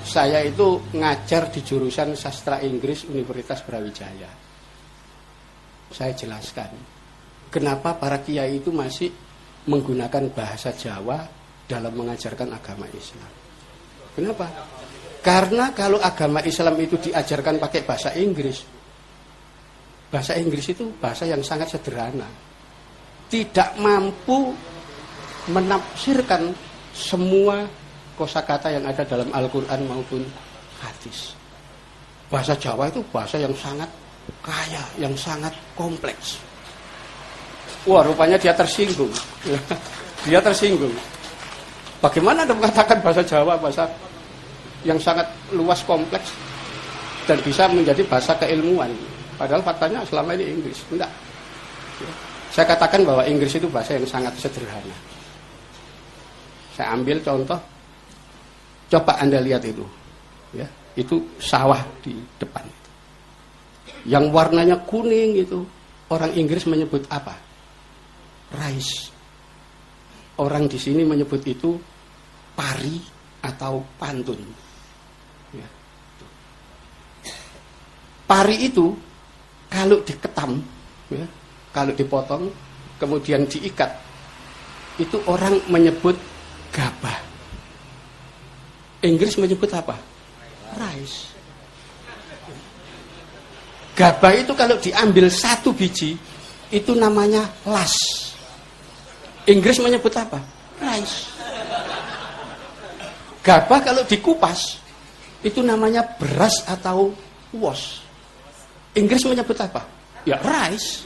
saya itu ngajar di jurusan sastra Inggris Universitas Brawijaya. Saya jelaskan kenapa para kiai itu masih menggunakan bahasa Jawa dalam mengajarkan agama Islam. Kenapa? Karena kalau agama Islam itu diajarkan pakai bahasa Inggris, bahasa Inggris itu bahasa yang sangat sederhana. Tidak mampu menafsirkan semua kosakata yang ada dalam Al-Quran maupun hadis. Bahasa Jawa itu bahasa yang sangat kaya, yang sangat kompleks. Wah, rupanya dia tersinggung. dia tersinggung. Bagaimana Anda mengatakan bahasa Jawa bahasa yang sangat luas kompleks dan bisa menjadi bahasa keilmuan? Padahal faktanya selama ini Inggris. Enggak. Saya katakan bahwa Inggris itu bahasa yang sangat sederhana. Saya ambil contoh. Coba Anda lihat itu. Ya, itu sawah di depan. Yang warnanya kuning itu orang Inggris menyebut apa? Rice. Orang di sini menyebut itu pari atau pantun. Ya. Pari itu kalau diketam, ya, kalau dipotong, kemudian diikat, itu orang menyebut gabah. Inggris menyebut apa? Rice. Gabah itu kalau diambil satu biji, itu namanya las. Inggris menyebut apa? Rice. Gabah kalau dikupas itu namanya beras atau wash. Inggris menyebut apa? Ya rice.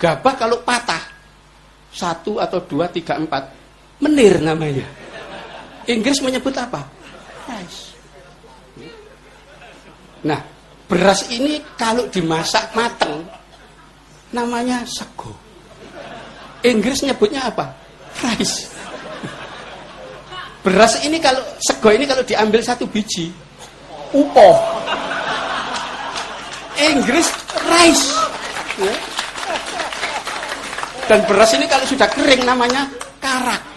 Gabah kalau patah satu atau dua tiga empat menir namanya. Inggris menyebut apa? Rice. Nah, beras ini kalau dimasak mateng namanya sego. Inggris nyebutnya apa? Rice. Beras ini kalau sego ini kalau diambil satu biji, upo. Inggris rice. Ya. Dan beras ini kalau sudah kering namanya karak.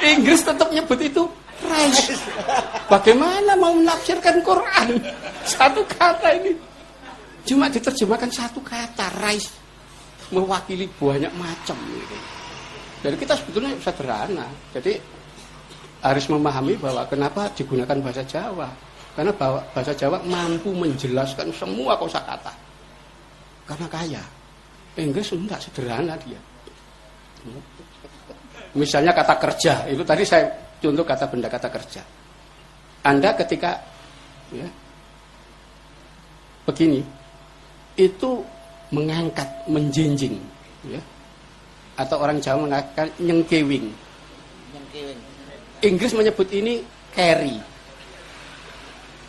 Inggris tetap nyebut itu rice. Bagaimana mau menafsirkan Quran? Satu kata ini. Cuma diterjemahkan satu kata rice. Mewakili banyak macam. Gitu. Jadi kita sebetulnya sederhana. Jadi harus memahami bahwa kenapa digunakan bahasa Jawa. Karena bahasa Jawa mampu menjelaskan semua kosakata. Karena kaya. Inggris enggak sederhana dia. Misalnya kata kerja, itu tadi saya contoh kata benda kata kerja. Anda ketika ya, begini, itu mengangkat, menjinjing, ya, atau orang Jawa mengatakan nyengkewing. Inggris menyebut ini carry.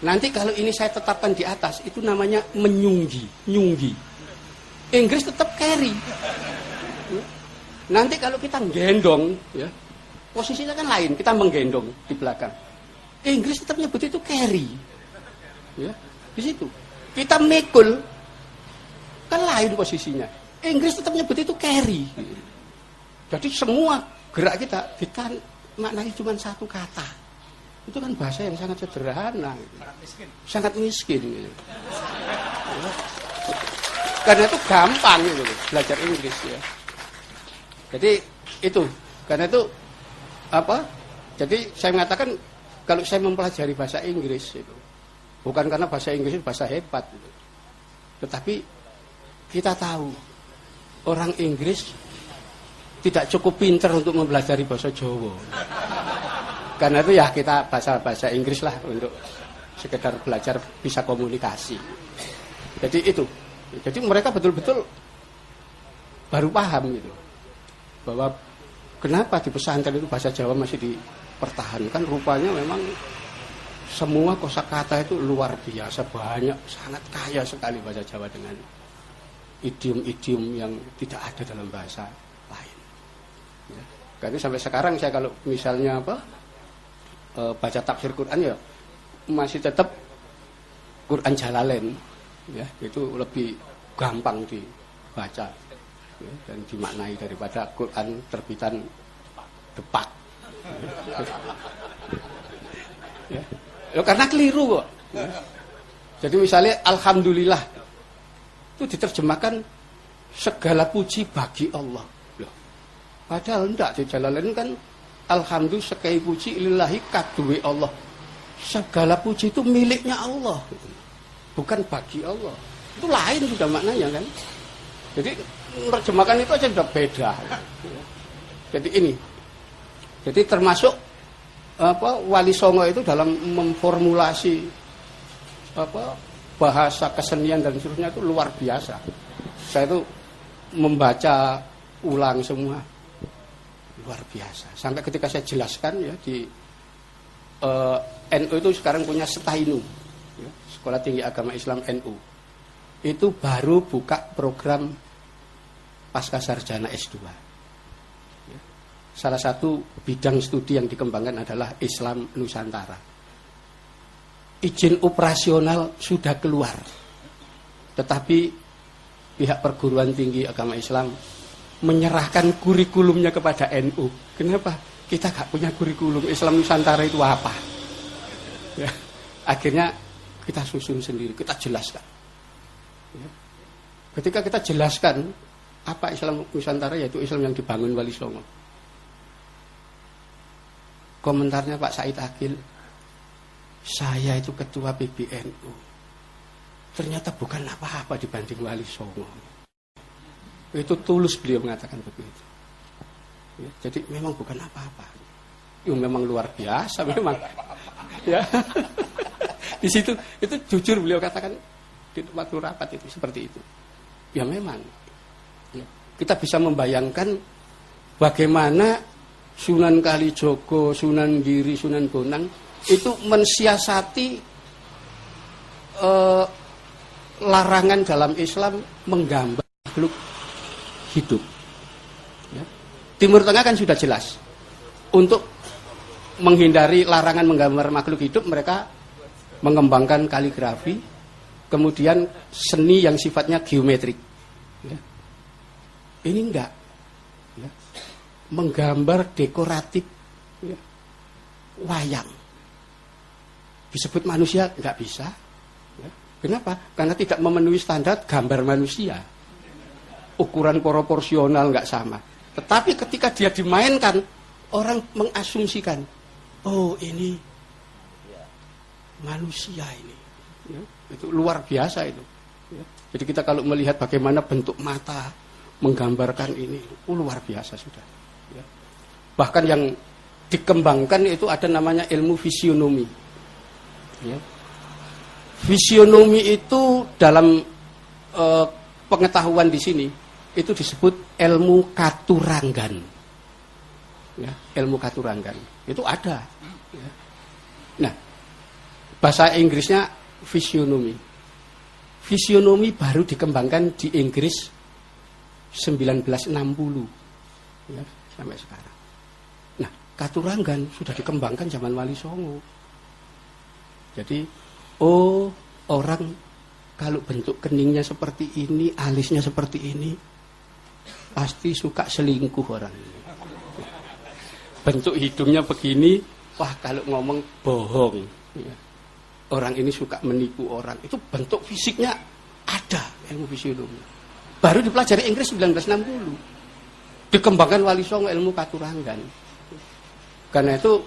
Nanti kalau ini saya tetapkan di atas, itu namanya menyunggi, nyunggi. Inggris tetap carry. Nanti kalau kita gendong, ya, posisinya kan lain, kita menggendong di belakang. Inggris tetap nyebut itu carry. Ya, di situ. Kita mekul, kan lain posisinya. Inggris tetap nyebut itu carry. Jadi semua gerak kita kita maknanya cuma satu kata. Itu kan bahasa yang sangat sederhana. Sangat miskin. Sangat miskin. Gitu. Karena itu gampang itu belajar Inggris ya. Jadi itu karena itu apa? Jadi saya mengatakan kalau saya mempelajari bahasa Inggris itu bukan karena bahasa Inggris itu bahasa hebat gitu. Tetapi kita tahu orang Inggris tidak cukup pinter untuk mempelajari bahasa Jawa. Karena itu ya kita bahasa-bahasa Inggris lah untuk sekedar belajar bisa komunikasi. Jadi itu. Jadi mereka betul-betul baru paham gitu. Bahwa kenapa di pesantren itu bahasa Jawa masih dipertahankan rupanya memang semua kosakata itu luar biasa banyak sangat kaya sekali bahasa Jawa dengan idiom-idiom yang tidak ada dalam bahasa lain. Ya. Karena sampai sekarang saya kalau misalnya apa e, baca tafsir Quran ya masih tetap Quran Jalalain ya itu lebih gampang dibaca dan dimaknai daripada Quran terbitan depak. Ya. Ya, karena keliru kok. Ya. Jadi misalnya Alhamdulillah itu diterjemahkan segala puji bagi Allah. Loh. Padahal enggak di jalan kan Alhamdulillah sekai puji ilahi kadui Allah. Segala puji itu miliknya Allah. Bukan bagi Allah. Itu lain sudah maknanya kan. Jadi menerjemahkan itu aja sudah beda. Jadi ini. Jadi termasuk apa Wali Songo itu dalam memformulasi apa bahasa kesenian dan seterusnya itu luar biasa. Saya itu membaca ulang semua luar biasa. Sampai ketika saya jelaskan ya di eh, NU itu sekarang punya Setainu, ya, Sekolah Tinggi Agama Islam NU. Itu baru buka program pasca sarjana S2 salah satu bidang studi yang dikembangkan adalah Islam Nusantara. Izin operasional sudah keluar. Tetapi pihak perguruan tinggi agama Islam menyerahkan kurikulumnya kepada NU. Kenapa? Kita gak punya kurikulum Islam Nusantara itu apa? Ya. Akhirnya kita susun sendiri, kita jelaskan. Ya. Ketika kita jelaskan apa Islam Nusantara yaitu Islam yang dibangun Wali Songo Komentarnya Pak Said Akil, saya itu ketua PBNU. Ternyata bukan apa-apa dibanding Wali Songo. Itu tulus beliau mengatakan begitu. Ya, jadi memang bukan apa-apa. Itu memang luar biasa memang. Ya. di situ itu jujur beliau katakan di waktu rapat itu seperti itu. Ya memang. Ya. Kita bisa membayangkan bagaimana Sunan Kalijogo, Sunan Giri, Sunan Bonang itu mensiasati eh, larangan dalam Islam menggambar makhluk hidup. Ya. Timur Tengah kan sudah jelas. Untuk menghindari larangan menggambar makhluk hidup, mereka mengembangkan kaligrafi, kemudian seni yang sifatnya geometrik. Ya. Ini enggak menggambar dekoratif ya, wayang. Disebut manusia nggak bisa. Ya. Kenapa? Karena tidak memenuhi standar gambar manusia. Ukuran proporsional nggak sama. Tetapi ketika dia dimainkan, orang mengasumsikan, oh ini manusia ini. Ya, itu luar biasa itu. Ya. Jadi kita kalau melihat bagaimana bentuk mata menggambarkan ini, oh, luar biasa sudah. Bahkan yang dikembangkan itu ada namanya ilmu fisionomi. Ya. Fisionomi itu dalam e, pengetahuan di sini itu disebut ilmu katuranggan. Ya, ilmu katuranggan itu ada. Ya. Nah, bahasa Inggrisnya fisionomi. Fisionomi baru dikembangkan di Inggris 1960 ya, sampai sekarang. Katuranggan sudah dikembangkan zaman Wali Songo. Jadi, oh orang kalau bentuk keningnya seperti ini, alisnya seperti ini, pasti suka selingkuh orang ini. Bentuk hidungnya begini, wah kalau ngomong bohong. Ya. Orang ini suka menipu orang. Itu bentuk fisiknya Ada ilmu fisionomi. Baru dipelajari Inggris 1960. Dikembangkan Wali Songo ilmu katuranggan. Karena itu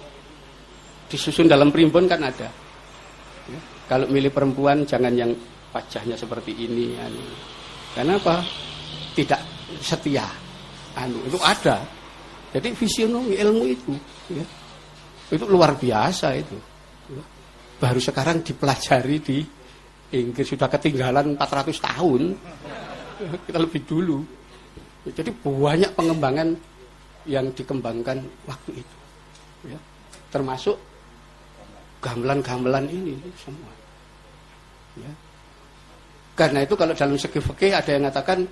disusun dalam primbon kan ada. Ya. Kalau milih perempuan jangan yang wajahnya seperti ini. Anu. Karena apa? Tidak setia. Anu itu ada. Jadi visionomi ilmu itu, ya. itu luar biasa itu. Ya. Baru sekarang dipelajari di Inggris sudah ketinggalan 400 tahun. Kita lebih dulu. Jadi banyak pengembangan yang dikembangkan waktu itu. Ya. Termasuk gamelan-gamelan ini semua. Ya. Karena itu kalau dalam segi fikih ada yang mengatakan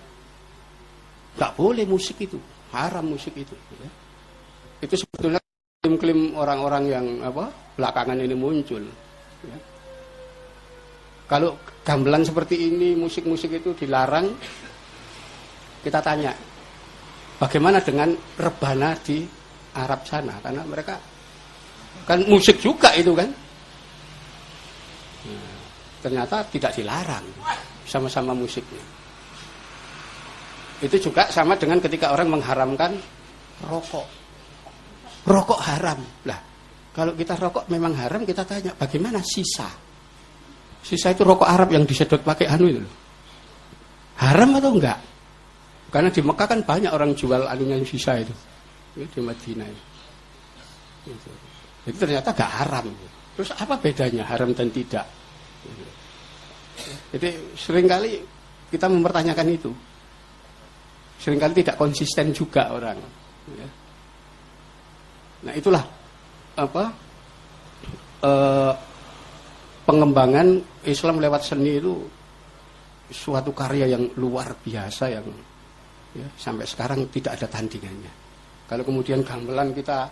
nggak boleh musik itu, haram musik itu. Ya. Itu sebetulnya klaim-klaim orang-orang yang apa belakangan ini muncul. Ya. Kalau gamelan seperti ini, musik-musik itu dilarang, kita tanya, bagaimana dengan rebana di Arab sana? Karena mereka kan musik juga itu kan. Nah, ternyata tidak dilarang sama-sama musiknya. Itu juga sama dengan ketika orang mengharamkan rokok. Rokok haram. Lah, kalau kita rokok memang haram, kita tanya bagaimana sisa? Sisa itu rokok Arab yang disedot pakai anu itu Haram atau enggak? Karena di Mekah kan banyak orang jual anunya yang sisa itu. Di Madinah itu. Jadi ternyata gak haram. Terus apa bedanya haram dan tidak? Jadi sering kali kita mempertanyakan itu. Seringkali tidak konsisten juga orang. Ya. Nah itulah apa e, pengembangan Islam lewat seni itu suatu karya yang luar biasa yang ya, sampai sekarang tidak ada tandingannya. Kalau kemudian gamelan kita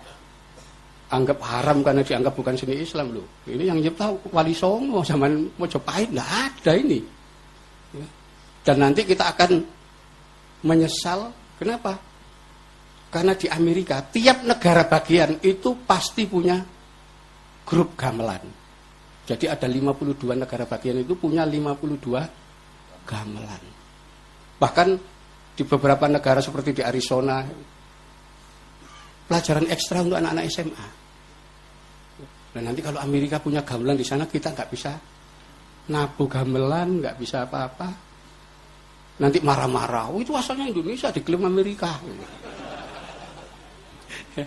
anggap haram karena dianggap bukan seni Islam loh. Ini yang nyipta Wali Songo zaman Mojopahit nggak ada ini. Ya. Dan nanti kita akan menyesal. Kenapa? Karena di Amerika tiap negara bagian itu pasti punya grup gamelan. Jadi ada 52 negara bagian itu punya 52 gamelan. Bahkan di beberapa negara seperti di Arizona pelajaran ekstra untuk anak-anak SMA. Dan nanti kalau Amerika punya gamelan di sana kita nggak bisa nabu gamelan, nggak bisa apa-apa. Nanti marah-marah, oh, itu asalnya Indonesia diklaim Amerika.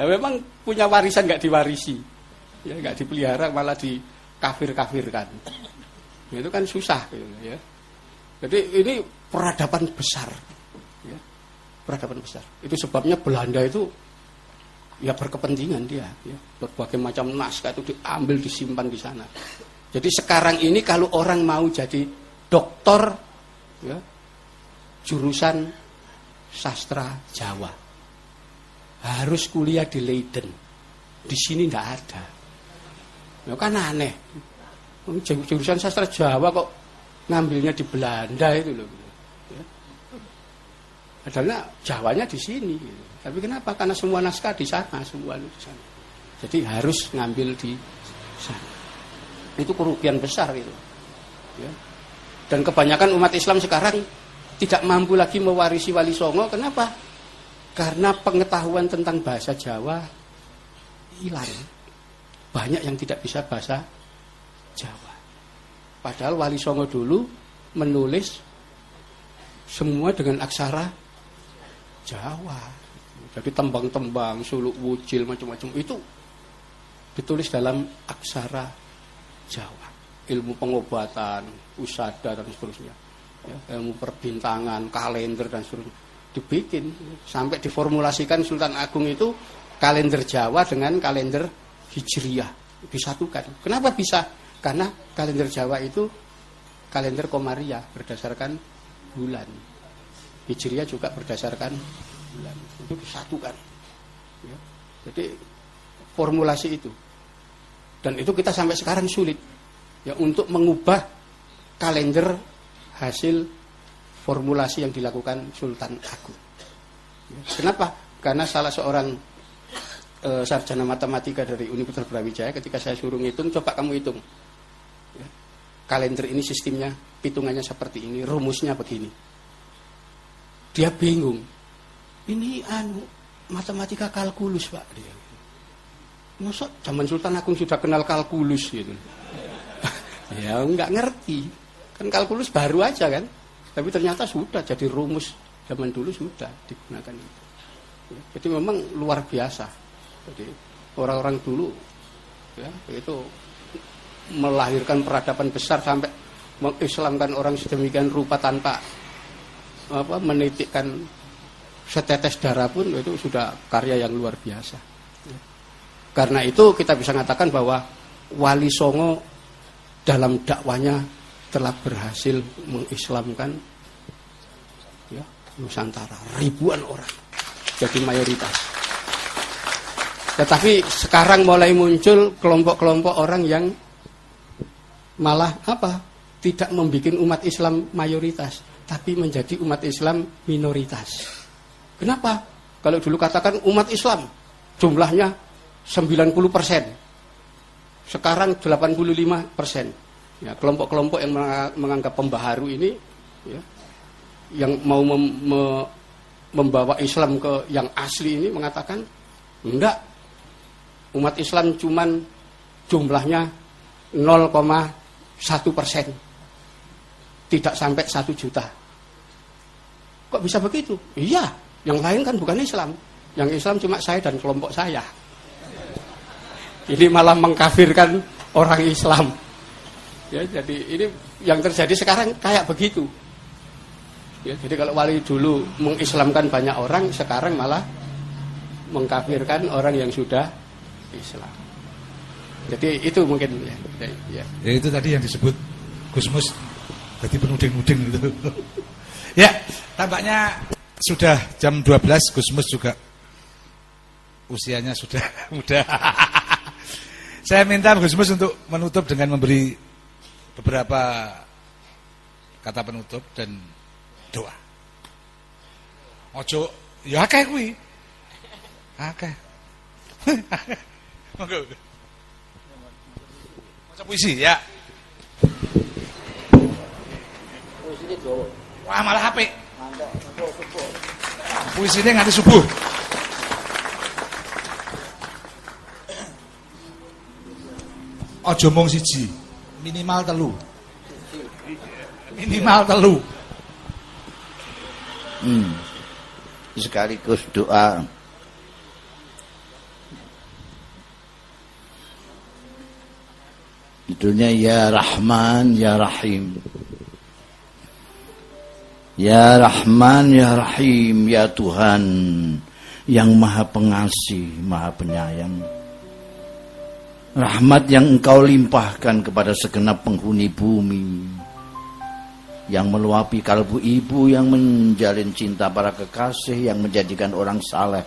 ya, memang punya warisan nggak diwarisi, ya nggak dipelihara malah dikafir-kafirkan. Itu kan susah, ya. Jadi ini peradaban besar, ya. peradaban besar. Itu sebabnya Belanda itu ya berkepentingan dia ya. berbagai macam naskah itu diambil disimpan di sana jadi sekarang ini kalau orang mau jadi doktor ya, jurusan sastra Jawa harus kuliah di Leiden di sini tidak ada ya kan aneh jurusan sastra Jawa kok ngambilnya di Belanda itu loh ya. adalah Jawanya di sini gitu. Tapi kenapa? Karena semua naskah di sana, semua di sana. Jadi harus ngambil di sana. Itu kerugian besar itu. Ya. Dan kebanyakan umat Islam sekarang tidak mampu lagi mewarisi Wali Songo. Kenapa? Karena pengetahuan tentang bahasa Jawa hilang. Banyak yang tidak bisa bahasa Jawa. Padahal Wali Songo dulu menulis semua dengan aksara Jawa. Jadi tembang-tembang, suluk wujil, macam-macam itu ditulis dalam aksara Jawa. Ilmu pengobatan, usada dan seterusnya. Ya, ilmu perbintangan, kalender dan seterusnya. Dibikin sampai diformulasikan Sultan Agung itu kalender Jawa dengan kalender Hijriyah disatukan. Kenapa bisa? Karena kalender Jawa itu kalender Komariah berdasarkan bulan. Hijriyah juga berdasarkan bulan itu disatukan ya. jadi formulasi itu dan itu kita sampai sekarang sulit ya untuk mengubah kalender hasil formulasi yang dilakukan Sultan Agung ya. kenapa karena salah seorang e, sarjana matematika dari Universitas Brawijaya ketika saya suruh ngitung coba kamu hitung ya. kalender ini sistemnya hitungannya seperti ini, rumusnya begini. Dia bingung. Ini anu matematika kalkulus, Pak. Dia. Masa zaman Sultan Agung sudah kenal kalkulus gitu. ya nggak ngerti. Kan kalkulus baru aja kan. Tapi ternyata sudah jadi rumus zaman dulu sudah digunakan itu. Jadi memang luar biasa. Jadi orang-orang dulu ya itu melahirkan peradaban besar sampai mengislamkan orang sedemikian rupa tanpa apa menitikkan setetes darah pun itu sudah karya yang luar biasa. Karena itu kita bisa mengatakan bahwa Wali Songo dalam dakwanya telah berhasil mengislamkan ya, Nusantara ribuan orang jadi mayoritas. Tetapi sekarang mulai muncul kelompok-kelompok orang yang malah apa? Tidak membuat umat Islam mayoritas, tapi menjadi umat Islam minoritas. Kenapa? Kalau dulu katakan umat Islam jumlahnya 90 persen, sekarang 85 persen. Ya, kelompok-kelompok yang menganggap pembaharu ini, ya, yang mau mem, me, membawa Islam ke yang asli ini mengatakan enggak umat Islam cuman jumlahnya 0,1 persen. Tidak sampai satu juta. Kok bisa begitu? Iya yang lain kan bukan Islam. Yang Islam cuma saya dan kelompok saya. Ini malah mengkafirkan orang Islam. Ya jadi ini yang terjadi sekarang kayak begitu. Ya, jadi kalau wali dulu mengislamkan banyak orang, sekarang malah mengkafirkan orang yang sudah Islam. Jadi itu mungkin ya. Ya, ya itu tadi yang disebut Gusmus jadi penuding-nuding itu. ya, tampaknya sudah jam 12 Gusmus juga usianya sudah muda. Saya minta Gusmus untuk menutup dengan memberi beberapa kata penutup dan doa. Ojo ya akeh kuwi. Akeh. Maca puisi ya. Puisine Jawa. Wah, malah HP. Puisine nganti subuh. Ojo mung siji, minimal telu. Minimal telu. Hmm. Sekaligus doa. Itunya ya Rahman ya Rahim. Ya Rahman ya Rahim ya Tuhan yang Maha Pengasih, Maha Penyayang. Rahmat yang Engkau limpahkan kepada segenap penghuni bumi yang meluapi kalbu ibu yang menjalin cinta para kekasih yang menjadikan orang saleh